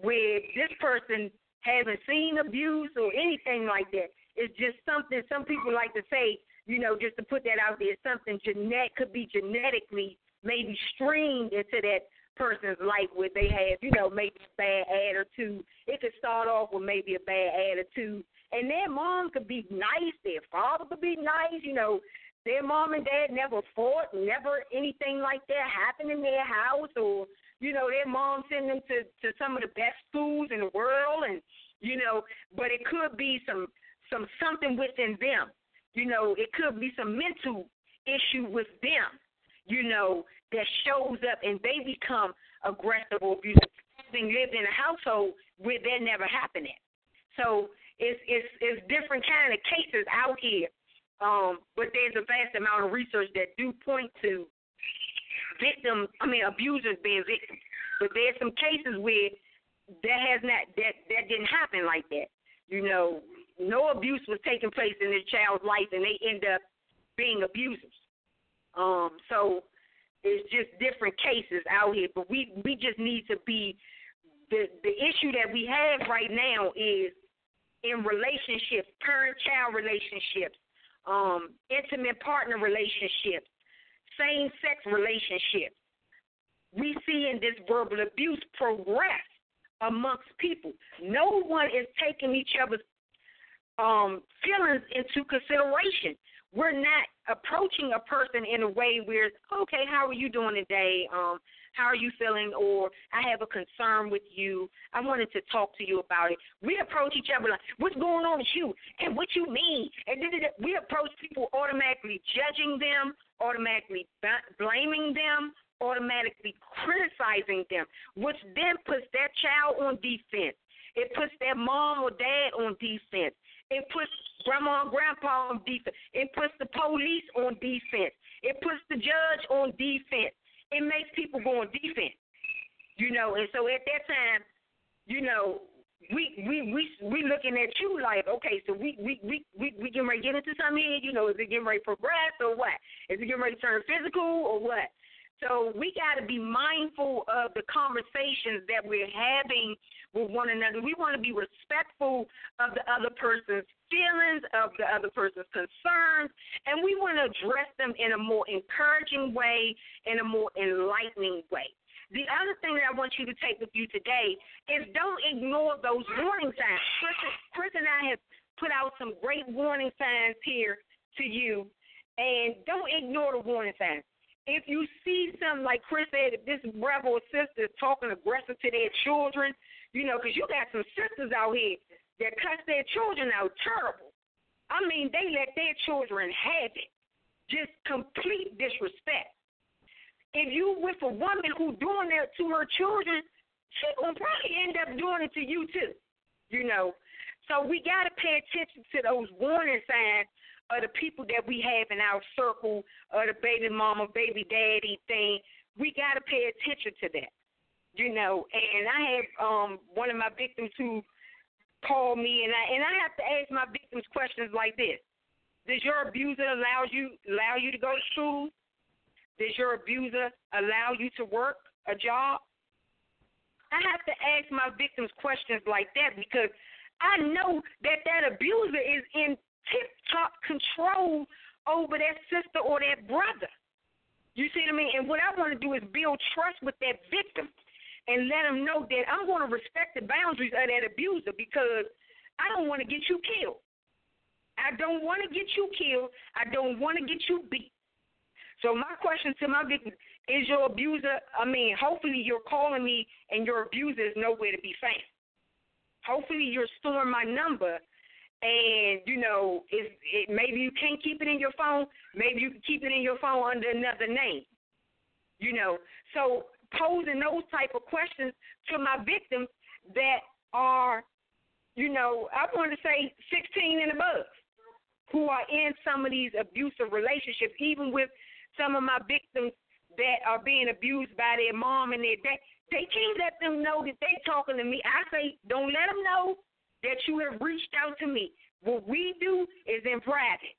where this person hasn't seen abuse or anything like that. It's just something some people like to say, you know, just to put that out there, something genetic could be genetically maybe streamed into that person's life where they have, you know, maybe a bad attitude. It could start off with maybe a bad attitude. And their mom could be nice, their father could be nice, you know, their mom and dad never fought, never anything like that happened in their house or you know, their mom sent them to to some of the best schools in the world and you know, but it could be some some something within them. You know, it could be some mental issue with them, you know, that shows up and they become aggressive or abusive. Having lived in a household where that never happened. So it's it's it's different kind of cases out here. Um, but there's a vast amount of research that do point to victims I mean abusers being victims. But there's some cases where that has not that that didn't happen like that. You know, no abuse was taking place in this child's life, and they end up being abusers. Um, so it's just different cases out here, but we we just need to be the the issue that we have right now is in relationships, parent child relationships, um, intimate partner relationships, same sex relationships. We see in this verbal abuse progress amongst people. No one is taking each other's um, feelings into consideration. We're not approaching a person in a way where, okay, how are you doing today? Um, how are you feeling? Or I have a concern with you. I wanted to talk to you about it. We approach each other like, what's going on with you? And what you mean? And then we approach people automatically judging them, automatically blaming them, automatically criticizing them, which then puts that child on defense. It puts their mom or dad on defense. It puts grandma and grandpa on defense. It puts the police on defense. It puts the judge on defense. It makes people go on defense. You know, and so at that time, you know, we we we we looking at you like, okay, so we we we we, we getting ready to get into something here. You know, is it getting ready to progress or what? Is it getting ready to turn physical or what? So we got to be mindful of the conversations that we're having with one another. We want to be respectful of the other person's feelings, of the other person's concerns, and we want to address them in a more encouraging way, in a more enlightening way. The other thing that I want you to take with you today is don't ignore those warning signs. Chris, Chris and I have put out some great warning signs here to you, and don't ignore the warning signs if you see something like Chris said, if this brother or sister is talking aggressive to their children, you know, because you got some sisters out here that cuss their children out terrible. I mean, they let their children have it. Just complete disrespect. If you with a woman who doing that to her children, she will probably end up doing it to you too. You know. So we gotta pay attention to those warning signs of the people that we have in our circle, of the baby mama, baby daddy thing. we got to pay attention to that. You know, and I have um one of my victims who called me, and I and I have to ask my victims questions like this: Does your abuser allow you allow you to go to school? Does your abuser allow you to work a job? I have to ask my victims questions like that because I know that that abuser is in tip top control over that sister or that brother. You see what I mean? And what I want to do is build trust with that victim and let them know that I'm going to respect the boundaries of that abuser because I don't want to get you killed. I don't want to get you killed. I don't want to get you beat. So my question to my victim is your abuser, I mean, hopefully you're calling me and your abuser is nowhere to be found. Hopefully you're storing my number and, you know, if it, maybe you can't keep it in your phone, maybe you can keep it in your phone under another name. You know, so posing those type of questions to my victims that are, you know, I want to say 16 and above, who are in some of these abusive relationships, even with some of my victims that are being abused by their mom and their dad. They can't let them know that they're talking to me. I say, don't let them know that you have reached out to me. What we do is in private.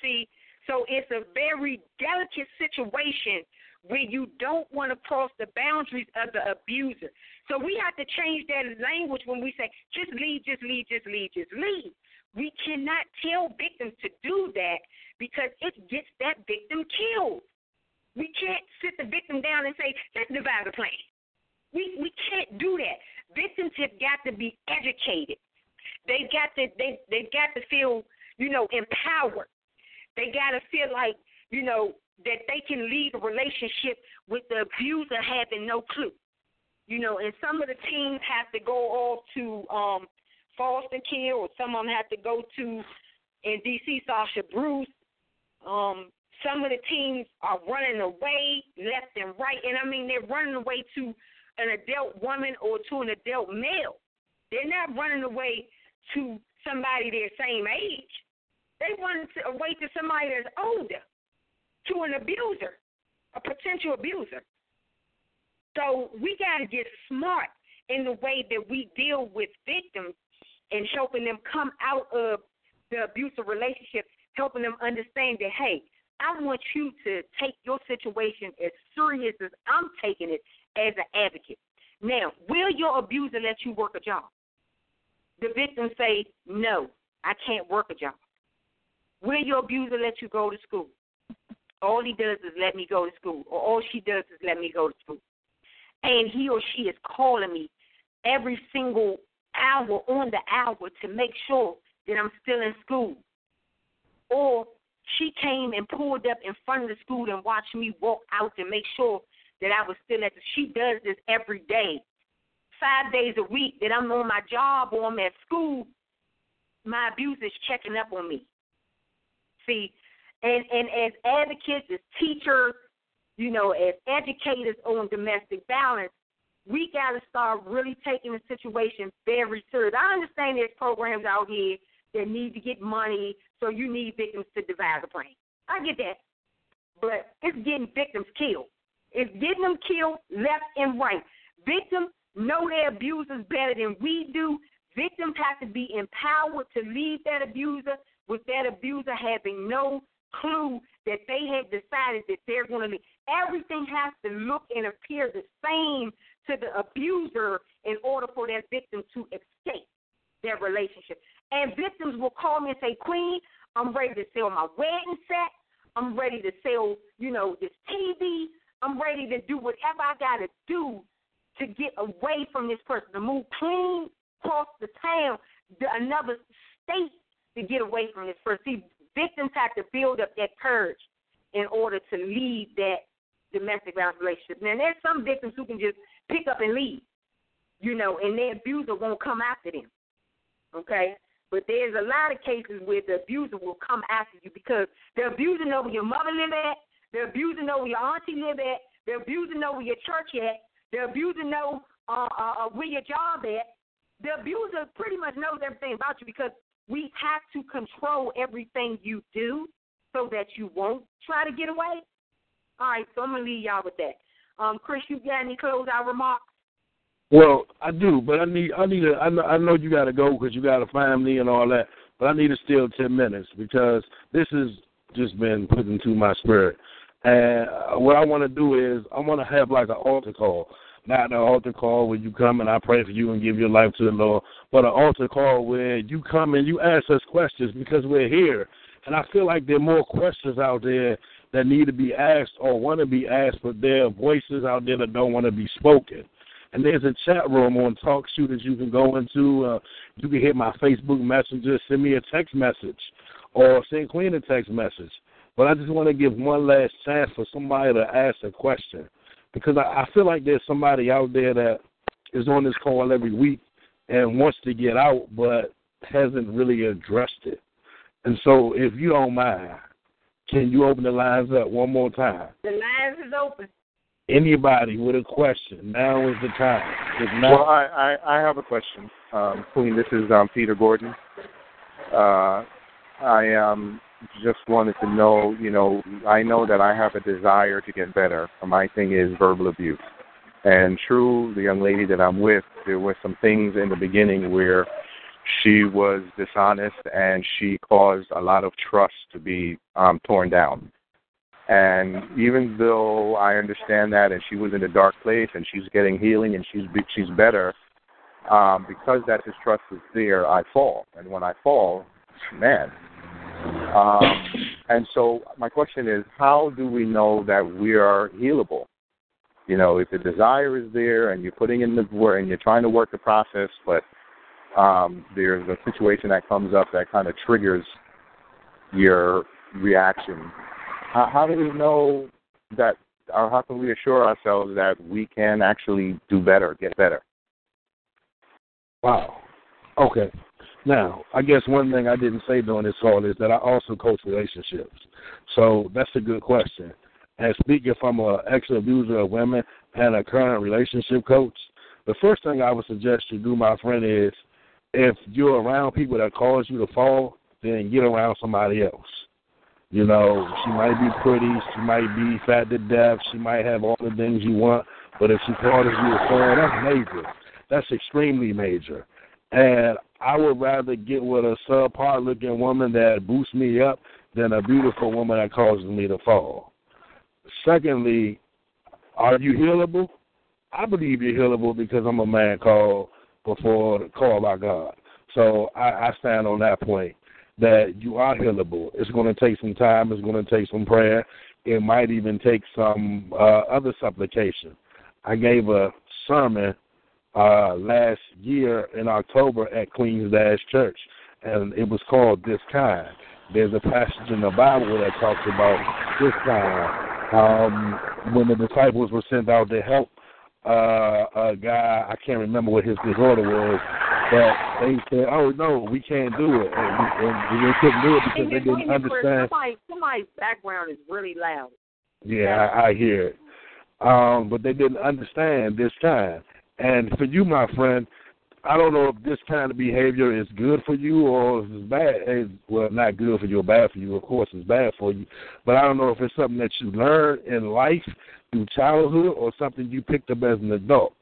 See, so it's a very delicate situation where you don't want to cross the boundaries of the abuser. So we have to change that language when we say, just leave, just leave, just leave, just leave. We cannot tell victims to do that because it gets that victim killed. We can't sit the victim down and say, let's devise a plan. We we can't do that. Victims have got to be educated. They got to they they've got to feel, you know, empowered. They got to feel like, you know, that they can lead a relationship with the abuser having no clue. You know, and some of the teams have to go off to um foster care or some of them have to go to in DC Sasha Bruce. Um, some of the teams are running away left and right, and I mean they're running away to an adult woman or to an adult male. They're not running away to somebody their same age. They run away to somebody that's older, to an abuser, a potential abuser. So we got to get smart in the way that we deal with victims and helping them come out of the abusive relationship, helping them understand that, hey, I want you to take your situation as serious as I'm taking it as an advocate. Now, will your abuser let you work a job? The victim say, no, I can't work a job. Will your abuser let you go to school? All he does is let me go to school, or all she does is let me go to school. And he or she is calling me every single hour on the hour to make sure that I'm still in school. Or she came and pulled up in front of the school and watched me walk out to make sure that I was still at the she does this every day. Five days a week that I'm on my job or I'm at school, my abuser is checking up on me. See, and and as advocates, as teachers, you know, as educators on domestic violence, we got to start really taking the situation very serious. I understand there's programs out here that need to get money, so you need victims to devise a plan. I get that. But it's getting victims killed. It's getting them killed left and right. Victims know their abusers better than we do. Victims have to be empowered to leave that abuser with that abuser having no clue that they had decided that they're going to leave. Everything has to look and appear the same to the abuser in order for that victim to escape their relationship. And victims will call me and say, Queen, I'm ready to sell my wedding set. I'm ready to sell, you know, this TV. I'm ready to do whatever I got to do to get away from this person, to move clean across the town, to another state to get away from this person. See, victims have to build up that courage in order to leave that domestic violence relationship. Now, there's some victims who can just pick up and leave, you know, and their abuser won't come after them. Okay? But there's a lot of cases where the abuser will come after you because the abuser know where your mother live at, the abuser know where your auntie live at, the abuser know where your church at, the abuser know uh, uh, uh, where your job at. The abuser pretty much knows everything about you because we have to control everything you do so that you won't try to get away. All right, so I'm gonna leave y'all with that. Um, Chris, you got any closeout remarks? Well, I do, but I need I need a, I know, I know you got to go because you got a family and all that. But I need to steal ten minutes because this has just been put into my spirit. And what I want to do is I want to have like an altar call, not an altar call where you come and I pray for you and give your life to the Lord, but an altar call where you come and you ask us questions because we're here. And I feel like there are more questions out there that need to be asked or want to be asked, but there are voices out there that don't want to be spoken. And there's a chat room on TalkShoe that you can go into. Uh, you can hit my Facebook Messenger, send me a text message, or send Queen a text message. But I just want to give one last chance for somebody to ask a question because I, I feel like there's somebody out there that is on this call every week and wants to get out but hasn't really addressed it. And so, if you don't mind, can you open the lines up one more time? The lines is open. Anybody with a question, now is the time. If not, Well, I, I, I have a question. Um, Queen, this is um, Peter Gordon. Uh, I um, just wanted to know, you know, I know that I have a desire to get better. My thing is verbal abuse. And true, the young lady that I'm with, there were some things in the beginning where she was dishonest and she caused a lot of trust to be um, torn down. And even though I understand that, and she was in a dark place, and she's getting healing, and she's she's better, um, because that distrust is there, I fall, and when I fall, man. Um, and so my question is, how do we know that we are healable? You know, if the desire is there, and you're putting in the work, and you're trying to work the process, but um, there's a situation that comes up that kind of triggers your reaction. How, how do we know that, or how can we assure ourselves that we can actually do better, get better? Wow. Okay. Now, I guess one thing I didn't say during this call is that I also coach relationships. So that's a good question. And speaking from an ex abuser of women and a current relationship coach, the first thing I would suggest you do, my friend, is if you're around people that cause you to fall, then get around somebody else. You know, she might be pretty, she might be fat to death, she might have all the things you want, but if she causes you to fall, that's major. That's extremely major. And I would rather get with a subpar looking woman that boosts me up than a beautiful woman that causes me to fall. Secondly, are you healable? I believe you're healable because I'm a man called before called by God. So I, I stand on that point that you are healable. It's going to take some time. It's going to take some prayer. It might even take some uh, other supplication. I gave a sermon uh, last year in October at Queens Dash Church, and it was called This Kind. There's a passage in the Bible that talks about this kind. Um, when the disciples were sent out to help uh, a guy, I can't remember what his disorder was, but they said, "Oh no, we can't do it," and, we, and they couldn't do it because they then, wait a didn't understand. Somebody, somebody's background is really loud. Yeah, I, I hear it. Um, but they didn't understand this kind. And for you, my friend, I don't know if this kind of behavior is good for you or if it's bad. It's, well, not good for you or bad for you. Of course, it's bad for you. But I don't know if it's something that you learned in life through childhood or something you picked up as an adult.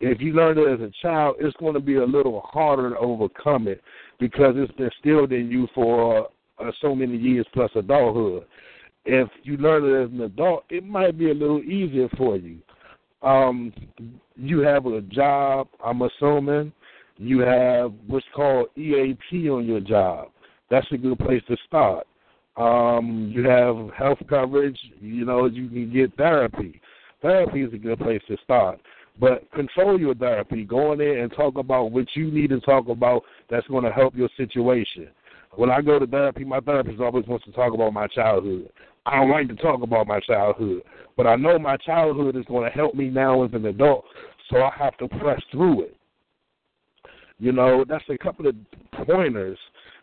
If you learned it as a child, it's going to be a little harder to overcome it because it's instilled in you for uh, so many years plus adulthood. If you learn it as an adult, it might be a little easier for you. Um, you have a job, I'm assuming. You have what's called EAP on your job. That's a good place to start. Um, you have health coverage. You know, you can get therapy. Therapy is a good place to start. But control your therapy. Go in there and talk about what you need to talk about that's going to help your situation. When I go to therapy, my therapist always wants to talk about my childhood. I don't like to talk about my childhood, but I know my childhood is going to help me now as an adult, so I have to press through it. You know, that's a couple of pointers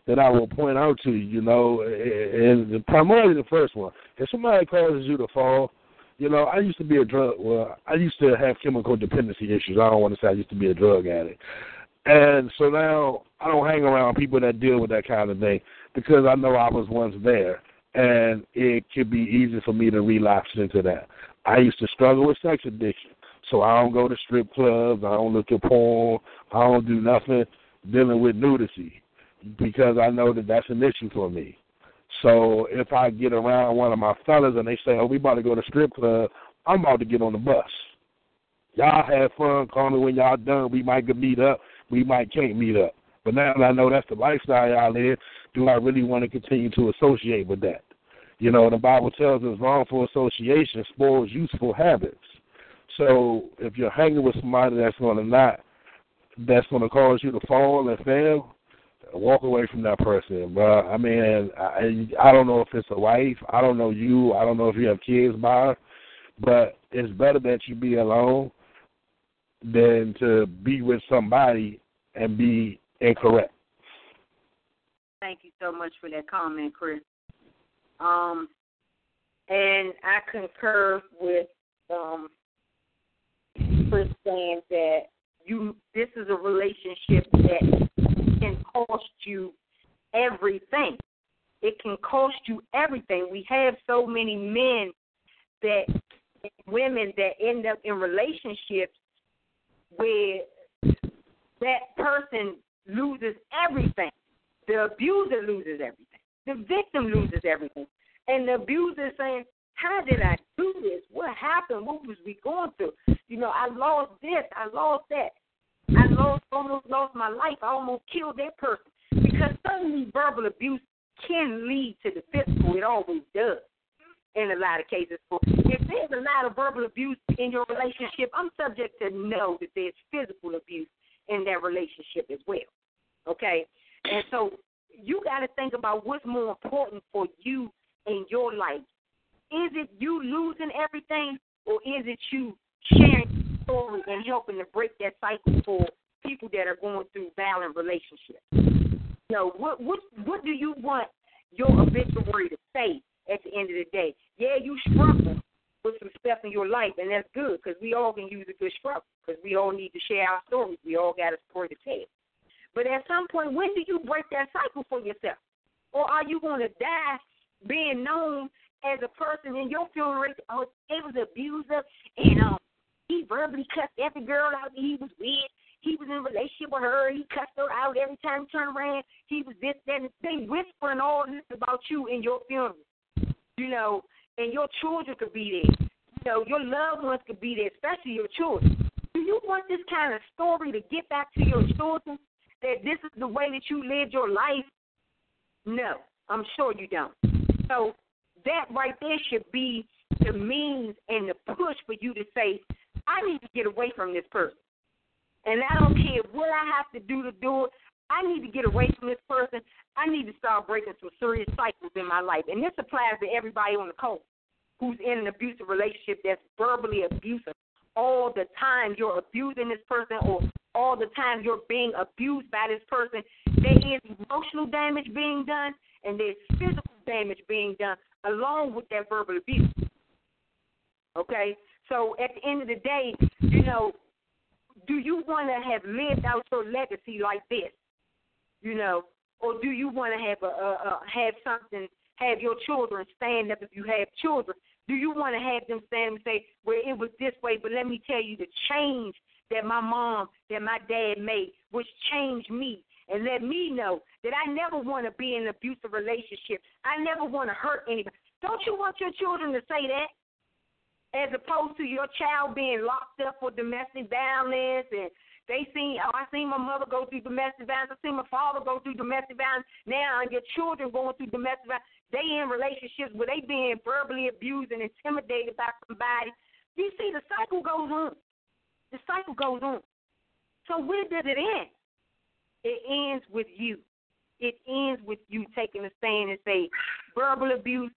that I will point out to you, you know, and primarily the first one. If somebody causes you to fall, you know, I used to be a drug, well, I used to have chemical dependency issues. I don't want to say I used to be a drug addict. And so now I don't hang around people that deal with that kind of thing because I know I was once there. And it could be easy for me to relapse into that. I used to struggle with sex addiction, so I don't go to strip clubs, I don't look at porn, I don't do nothing dealing with nudity because I know that that's an issue for me. So if I get around one of my fellas and they say, "Oh, we about to go to strip club," I'm about to get on the bus. Y'all have fun. Call me when y'all done. We might get meet up. We might can't meet up. But now that I know that's the lifestyle y'all live, do I really want to continue to associate with that? You know, the Bible tells us wrongful association spoils useful habits. So if you're hanging with somebody that's going to not, that's going to cause you to fall and fail, walk away from that person, bro. I mean, I I don't know if it's a wife. I don't know you. I don't know if you have kids by, but it's better that you be alone than to be with somebody and be incorrect. Thank you so much for that comment, Chris. Um, and I concur with um, Chris saying that you this is a relationship that can cost you everything. It can cost you everything. We have so many men that women that end up in relationships where that person loses everything. The abuser loses everything. The victim loses everything. And the abuser is saying, How did I do this? What happened? What was we going through? You know, I lost this, I lost that. I lost almost lost my life. I almost killed that person. Because suddenly verbal abuse can lead to the physical. It always does in a lot of cases. If there's a lot of verbal abuse in your relationship, I'm subject to know that there's physical abuse in that relationship as well. Okay? And so you got to think about what's more important for you in your life. Is it you losing everything, or is it you sharing your story and helping to break that cycle for people that are going through violent relationships? You know, what what what do you want your obituary to say at the end of the day? Yeah, you struggle with some stuff in your life, and that's good because we all can use a good struggle because we all need to share our stories. We all got a story to tell. But at some point, when do you break that cycle for yourself? Or are you going to die being known as a person in your funeral rate? Oh, was abuser, and um, he verbally cussed every girl out that he was with. He was in a relationship with her. He cussed her out every time he turned around. He was this, that, and they whispering all this about you in your funeral. You know, and your children could be there. You know, your loved ones could be there, especially your children. Do you want this kind of story to get back to your children? That this is the way that you live your life? No, I'm sure you don't. So that right there should be the means and the push for you to say, I need to get away from this person. And I don't care what I have to do to do it. I need to get away from this person. I need to start breaking some serious cycles in my life. And this applies to everybody on the coast who's in an abusive relationship that's verbally abusive all the time. You're abusing this person or all the time you're being abused by this person. There is emotional damage being done and there's physical damage being done along with that verbal abuse. Okay? So at the end of the day, you know, do you want to have lived out your legacy like this? You know, or do you want to have a, a, a have something, have your children stand up if you have children? Do you want to have them stand and say, "Well, it was this way," but let me tell you, the change that my mom, that my dad made, which changed me and let me know that I never want to be in an abusive relationship. I never want to hurt anybody. Don't you want your children to say that? As opposed to your child being locked up for domestic violence and they seen oh I seen my mother go through domestic violence, I seen my father go through domestic violence. Now your children going through domestic violence. They in relationships where they being verbally abused and intimidated by somebody. You see the cycle goes on. The cycle goes on. So where does it end? It ends with you. It ends with you taking a stand and say, verbal abuse,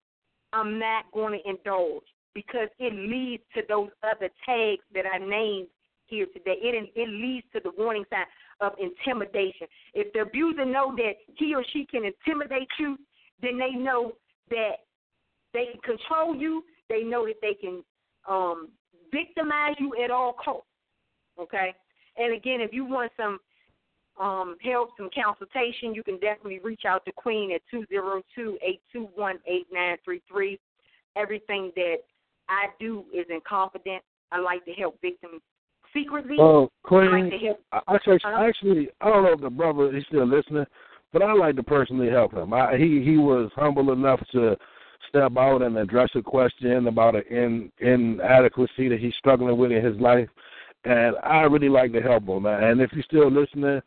I'm not going to indulge because it leads to those other tags that I named here today. It it leads to the warning sign of intimidation. If the abuser know that he or she can intimidate you, then they know that they can control you. They know that they can um, victimize you at all costs. Okay. And again, if you want some um, help, some consultation, you can definitely reach out to Queen at two zero two eight two one eight nine three three. Everything that I do is in confidence. I like to help victims secretly. Oh, Queen, I like. I, actually, Uh-huh. actually, I don't know if the brother is still listening, but I like to personally help him. I, he he was humble enough to step out and address a question about an in, inadequacy that he's struggling with in his life, and I really like to help him. And if you're still listening,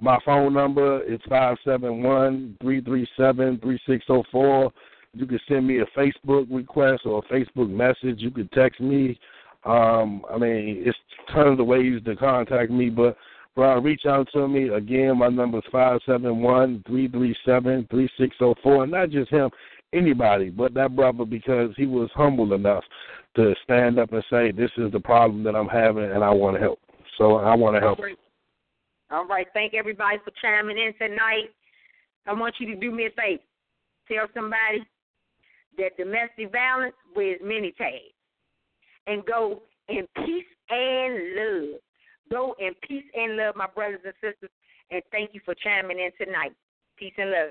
my phone number is five seven one three three seven three six zero four. You can send me a Facebook request or a Facebook message. You can text me. Um, I mean, it's tons of ways to contact me, but bro, reach out to me. Again, my number is five seven one three three seven three six zero four. Not just him, anybody, but that brother because he was humble enough to stand up and say, "This is the problem that I'm having, and I want to help." So I want to help. All right. Thank everybody for chiming in tonight. I want you to do me a favor. Tell somebody that domestic violence wears many tags. And go in peace and love. Go in peace and love, my brothers and sisters. And thank you for chiming in tonight. Peace and love.